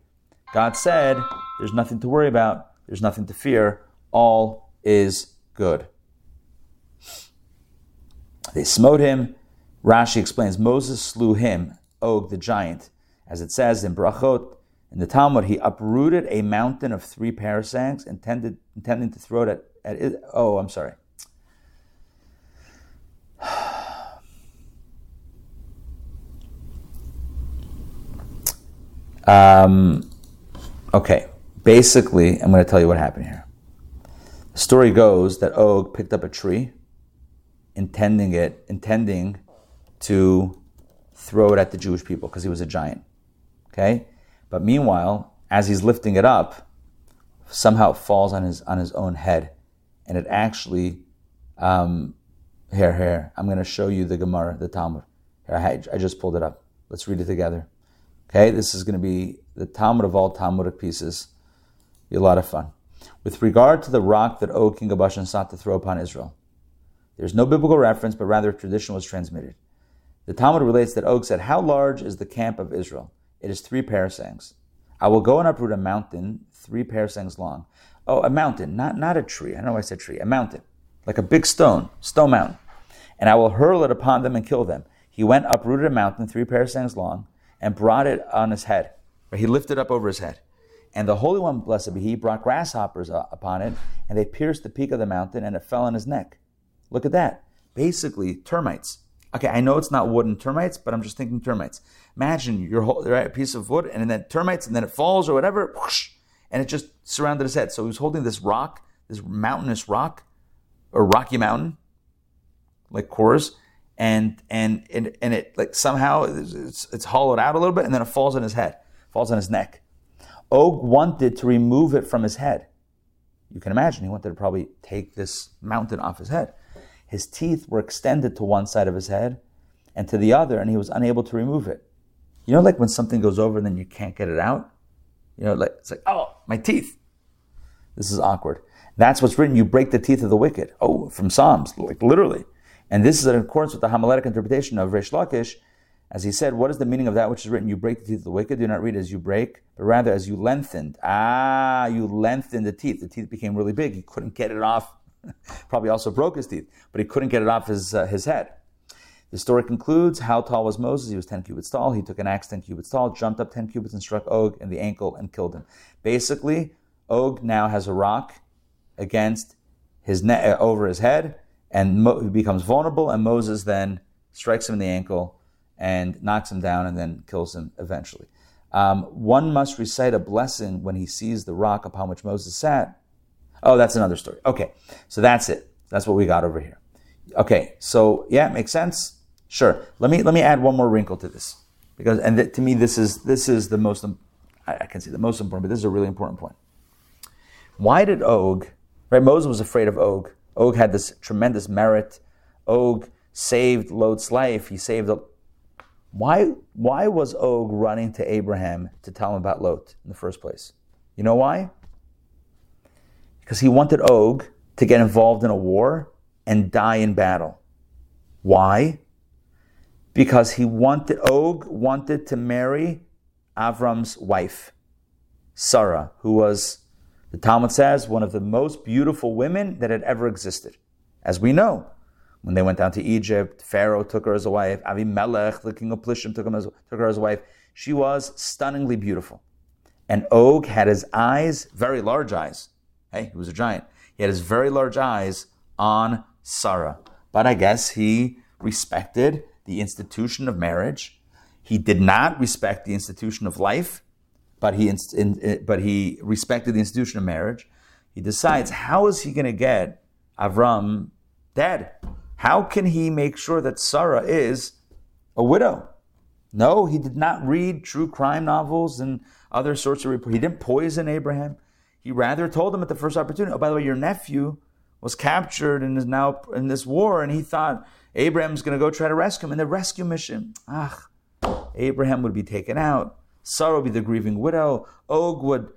A: God said, "There's nothing to worry about. There's nothing to fear. All is good." They smote him. Rashi explains Moses slew him, Og the giant, as it says in Brachot in the Talmud, he uprooted a mountain of three parasangs, intended, intending to throw it at, at oh, I'm sorry. Um, okay, basically, I'm going to tell you what happened here. The story goes that Og picked up a tree, intending it, intending to throw it at the Jewish people because he was a giant. Okay, but meanwhile, as he's lifting it up, somehow it falls on his on his own head, and it actually, um, here, here. I'm going to show you the Gemara, the Talmud. Here, I, I just pulled it up. Let's read it together. Okay, this is going to be the Talmud of all Talmudic pieces. Be a lot of fun. With regard to the rock that Og King of Bashan sought to throw upon Israel, there's no biblical reference, but rather tradition was transmitted. The Talmud relates that Og said, How large is the camp of Israel? It is three parasangs. I will go and uproot a mountain three parasangs long. Oh, a mountain, not, not a tree. I don't know why I said tree. A mountain, like a big stone, stone mountain. And I will hurl it upon them and kill them. He went, uprooted a mountain three parasangs long, and brought it on his head. He lifted up over his head. And the Holy One, blessed be He, brought grasshoppers uh, upon it, and they pierced the peak of the mountain, and it fell on his neck. Look at that. Basically, termites. Okay, I know it's not wooden termites, but I'm just thinking termites. Imagine you're right, a piece of wood and then termites, and then it falls or whatever, whoosh, and it just surrounded his head. So he was holding this rock, this mountainous rock, or rocky mountain, like Kors, and and and, and it like somehow it's, it's hollowed out a little bit, and then it falls on his head, falls on his neck. Og wanted to remove it from his head. You can imagine he wanted to probably take this mountain off his head. His teeth were extended to one side of his head and to the other, and he was unable to remove it. You know, like when something goes over and then you can't get it out? You know, like it's like, oh, my teeth. This is awkward. That's what's written. You break the teeth of the wicked. Oh, from Psalms, like literally. And this is in accordance with the Homiletic interpretation of Reish Lakish, as he said, what is the meaning of that which is written? You break the teeth of the wicked. Do not read as you break, but rather as you lengthened. Ah, you lengthened the teeth. The teeth became really big. He couldn't get it off Probably also broke his teeth, but he couldn't get it off his, uh, his head. The story concludes How tall was Moses? He was 10 cubits tall. He took an axe 10 cubits tall, jumped up 10 cubits, and struck Og in the ankle and killed him. Basically, Og now has a rock against his ne- uh, over his head, and Mo- he becomes vulnerable, and Moses then strikes him in the ankle and knocks him down and then kills him eventually. Um, one must recite a blessing when he sees the rock upon which Moses sat Oh, that's another story. Okay, so that's it. That's what we got over here. Okay, so yeah, makes sense. Sure. Let me let me add one more wrinkle to this because and th- to me this is this is the most I, can see the most important, but this is a really important point. Why did Og? Right, Moses was afraid of Og. Og had this tremendous merit. Og saved Lot's life. He saved. Why? Why was Og running to Abraham to tell him about Lot in the first place? You know why? Because he wanted Og to get involved in a war and die in battle. Why? Because he wanted Og wanted to marry Avram's wife, Sarah, who was, the Talmud says, one of the most beautiful women that had ever existed. As we know, when they went down to Egypt, Pharaoh took her as a wife. Avimelech, the king of Plishtim, took, as, took her as a wife. She was stunningly beautiful. And Og had his eyes, very large eyes, Hey, he was a giant. He had his very large eyes on Sarah. But I guess he respected the institution of marriage. He did not respect the institution of life, but he, in, but he respected the institution of marriage. He decides how is he going to get Avram dead? How can he make sure that Sarah is a widow? No, he did not read true crime novels and other sorts of reports. He didn't poison Abraham. He rather told him at the first opportunity, oh, by the way, your nephew was captured and is now in this war, and he thought Abraham's going to go try to rescue him in the rescue mission. Ah, Abraham would be taken out. Sarah would be the grieving widow. Og would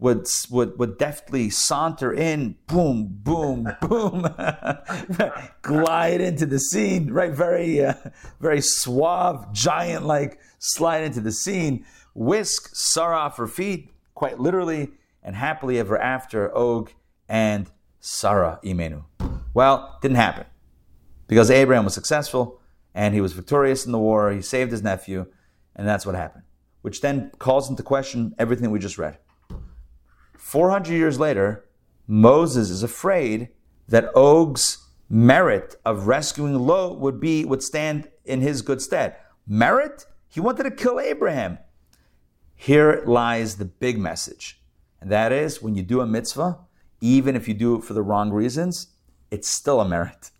A: would would would deftly saunter in, boom, boom, boom, glide into the scene, right? Very, uh, very suave, giant like slide into the scene, whisk Sarah off her feet, quite literally, and happily ever after, Og and Sarah Imenu. Well, didn't happen because Abraham was successful and he was victorious in the war. He saved his nephew, and that's what happened, which then calls into question everything we just read. 400 years later, Moses is afraid that Og's merit of rescuing Lot would be would stand in his good stead. Merit? He wanted to kill Abraham. Here lies the big message. And that is when you do a mitzvah, even if you do it for the wrong reasons, it's still a merit.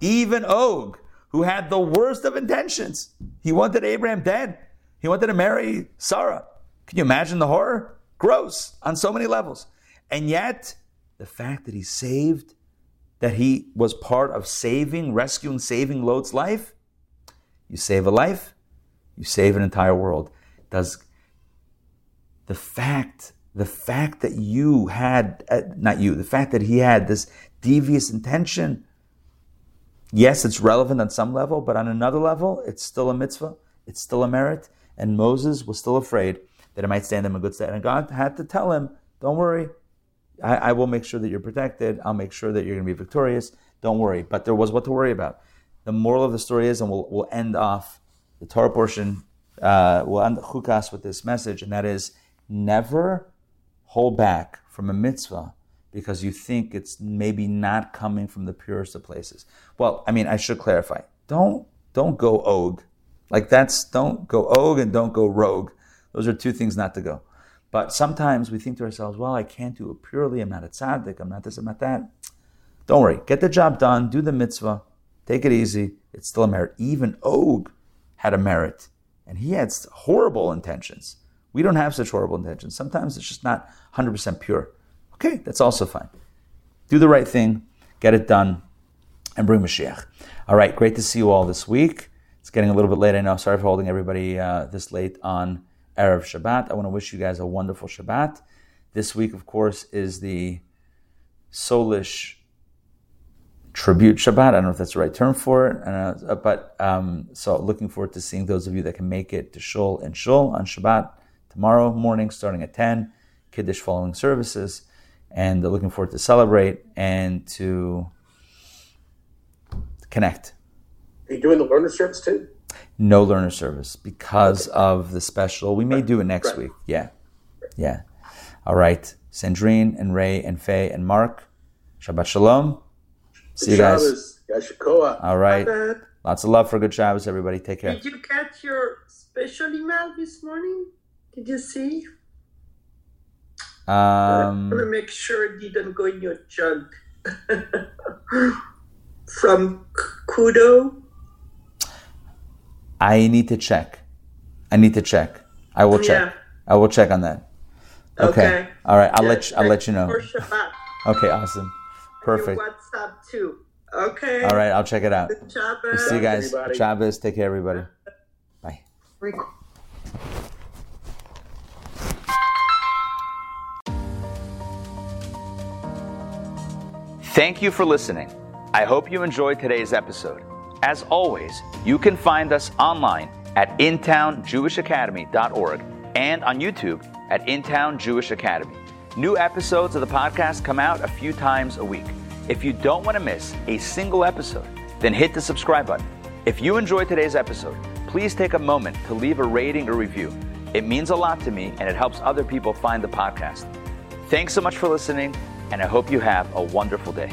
A: Even Og, who had the worst of intentions, he wanted Abraham dead. He wanted to marry Sarah. Can you imagine the horror? Gross on so many levels. And yet, the fact that he saved, that he was part of saving, rescuing, saving Lot's life, you save a life, you save an entire world. Does the fact, the fact that you had, uh, not you, the fact that he had this devious intention, yes, it's relevant on some level, but on another level, it's still a mitzvah, it's still a merit, and Moses was still afraid that it might stand him in good stead. And God had to tell him, don't worry, I, I will make sure that you're protected. I'll make sure that you're going to be victorious. Don't worry. But there was what to worry about. The moral of the story is, and we'll, we'll end off the Torah portion, uh, we'll end the Chukas with this message, and that is never hold back from a mitzvah because you think it's maybe not coming from the purest of places. Well, I mean, I should clarify. Don't don't go og. Like that's don't go og and don't go rogue. Those are two things not to go. But sometimes we think to ourselves, well, I can't do it purely. I'm not a tzaddik. I'm not this, I'm not that. Don't worry. Get the job done. Do the mitzvah. Take it easy. It's still a merit. Even Og had a merit. And he had horrible intentions. We don't have such horrible intentions. Sometimes it's just not 100% pure. Okay, that's also fine. Do the right thing, get it done, and bring Mashiach. All right, great to see you all this week. It's getting a little bit late. I know. Sorry for holding everybody uh, this late on Erev Shabbat. I want to wish you guys a wonderful Shabbat. This week, of course, is the Sollish tribute Shabbat. I don't know if that's the right term for it, uh, but um, so looking forward to seeing those of you that can make it to Shul and Shul on Shabbat tomorrow morning, starting at 10, Kiddush following services, and looking forward to celebrate and to connect.
C: Are you doing the learner service too?
A: no learner service because okay. of the special. We may do it next right. week. Yeah. Yeah. All right. Sandrine and Ray and Faye and Mark. Shabbat Shalom. See you guys. All right. Lots of love for good Shabbos, everybody. Take care.
D: Did you catch your special email this morning? Did you see?
A: Um,
D: I want to make sure it didn't go in your junk. From Kudo.
A: I need to check. I need to check. I will check. Yeah. I will check on that. Okay. okay. All right. I'll yeah, let you, I'll let you know. Okay. Awesome. Perfect.
D: WhatsApp too. Okay.
A: All right. I'll check it out. We'll see you guys. Shabbos. Take care, everybody. Bye. Thank you for listening. I hope you enjoyed today's episode. As always, you can find us online at intownjewishacademy.org and on YouTube at Intown Jewish Academy. New episodes of the podcast come out a few times a week. If you don't want to miss a single episode, then hit the subscribe button. If you enjoyed today's episode, please take a moment to leave a rating or review. It means a lot to me and it helps other people find the podcast. Thanks so much for listening, and I hope you have a wonderful day.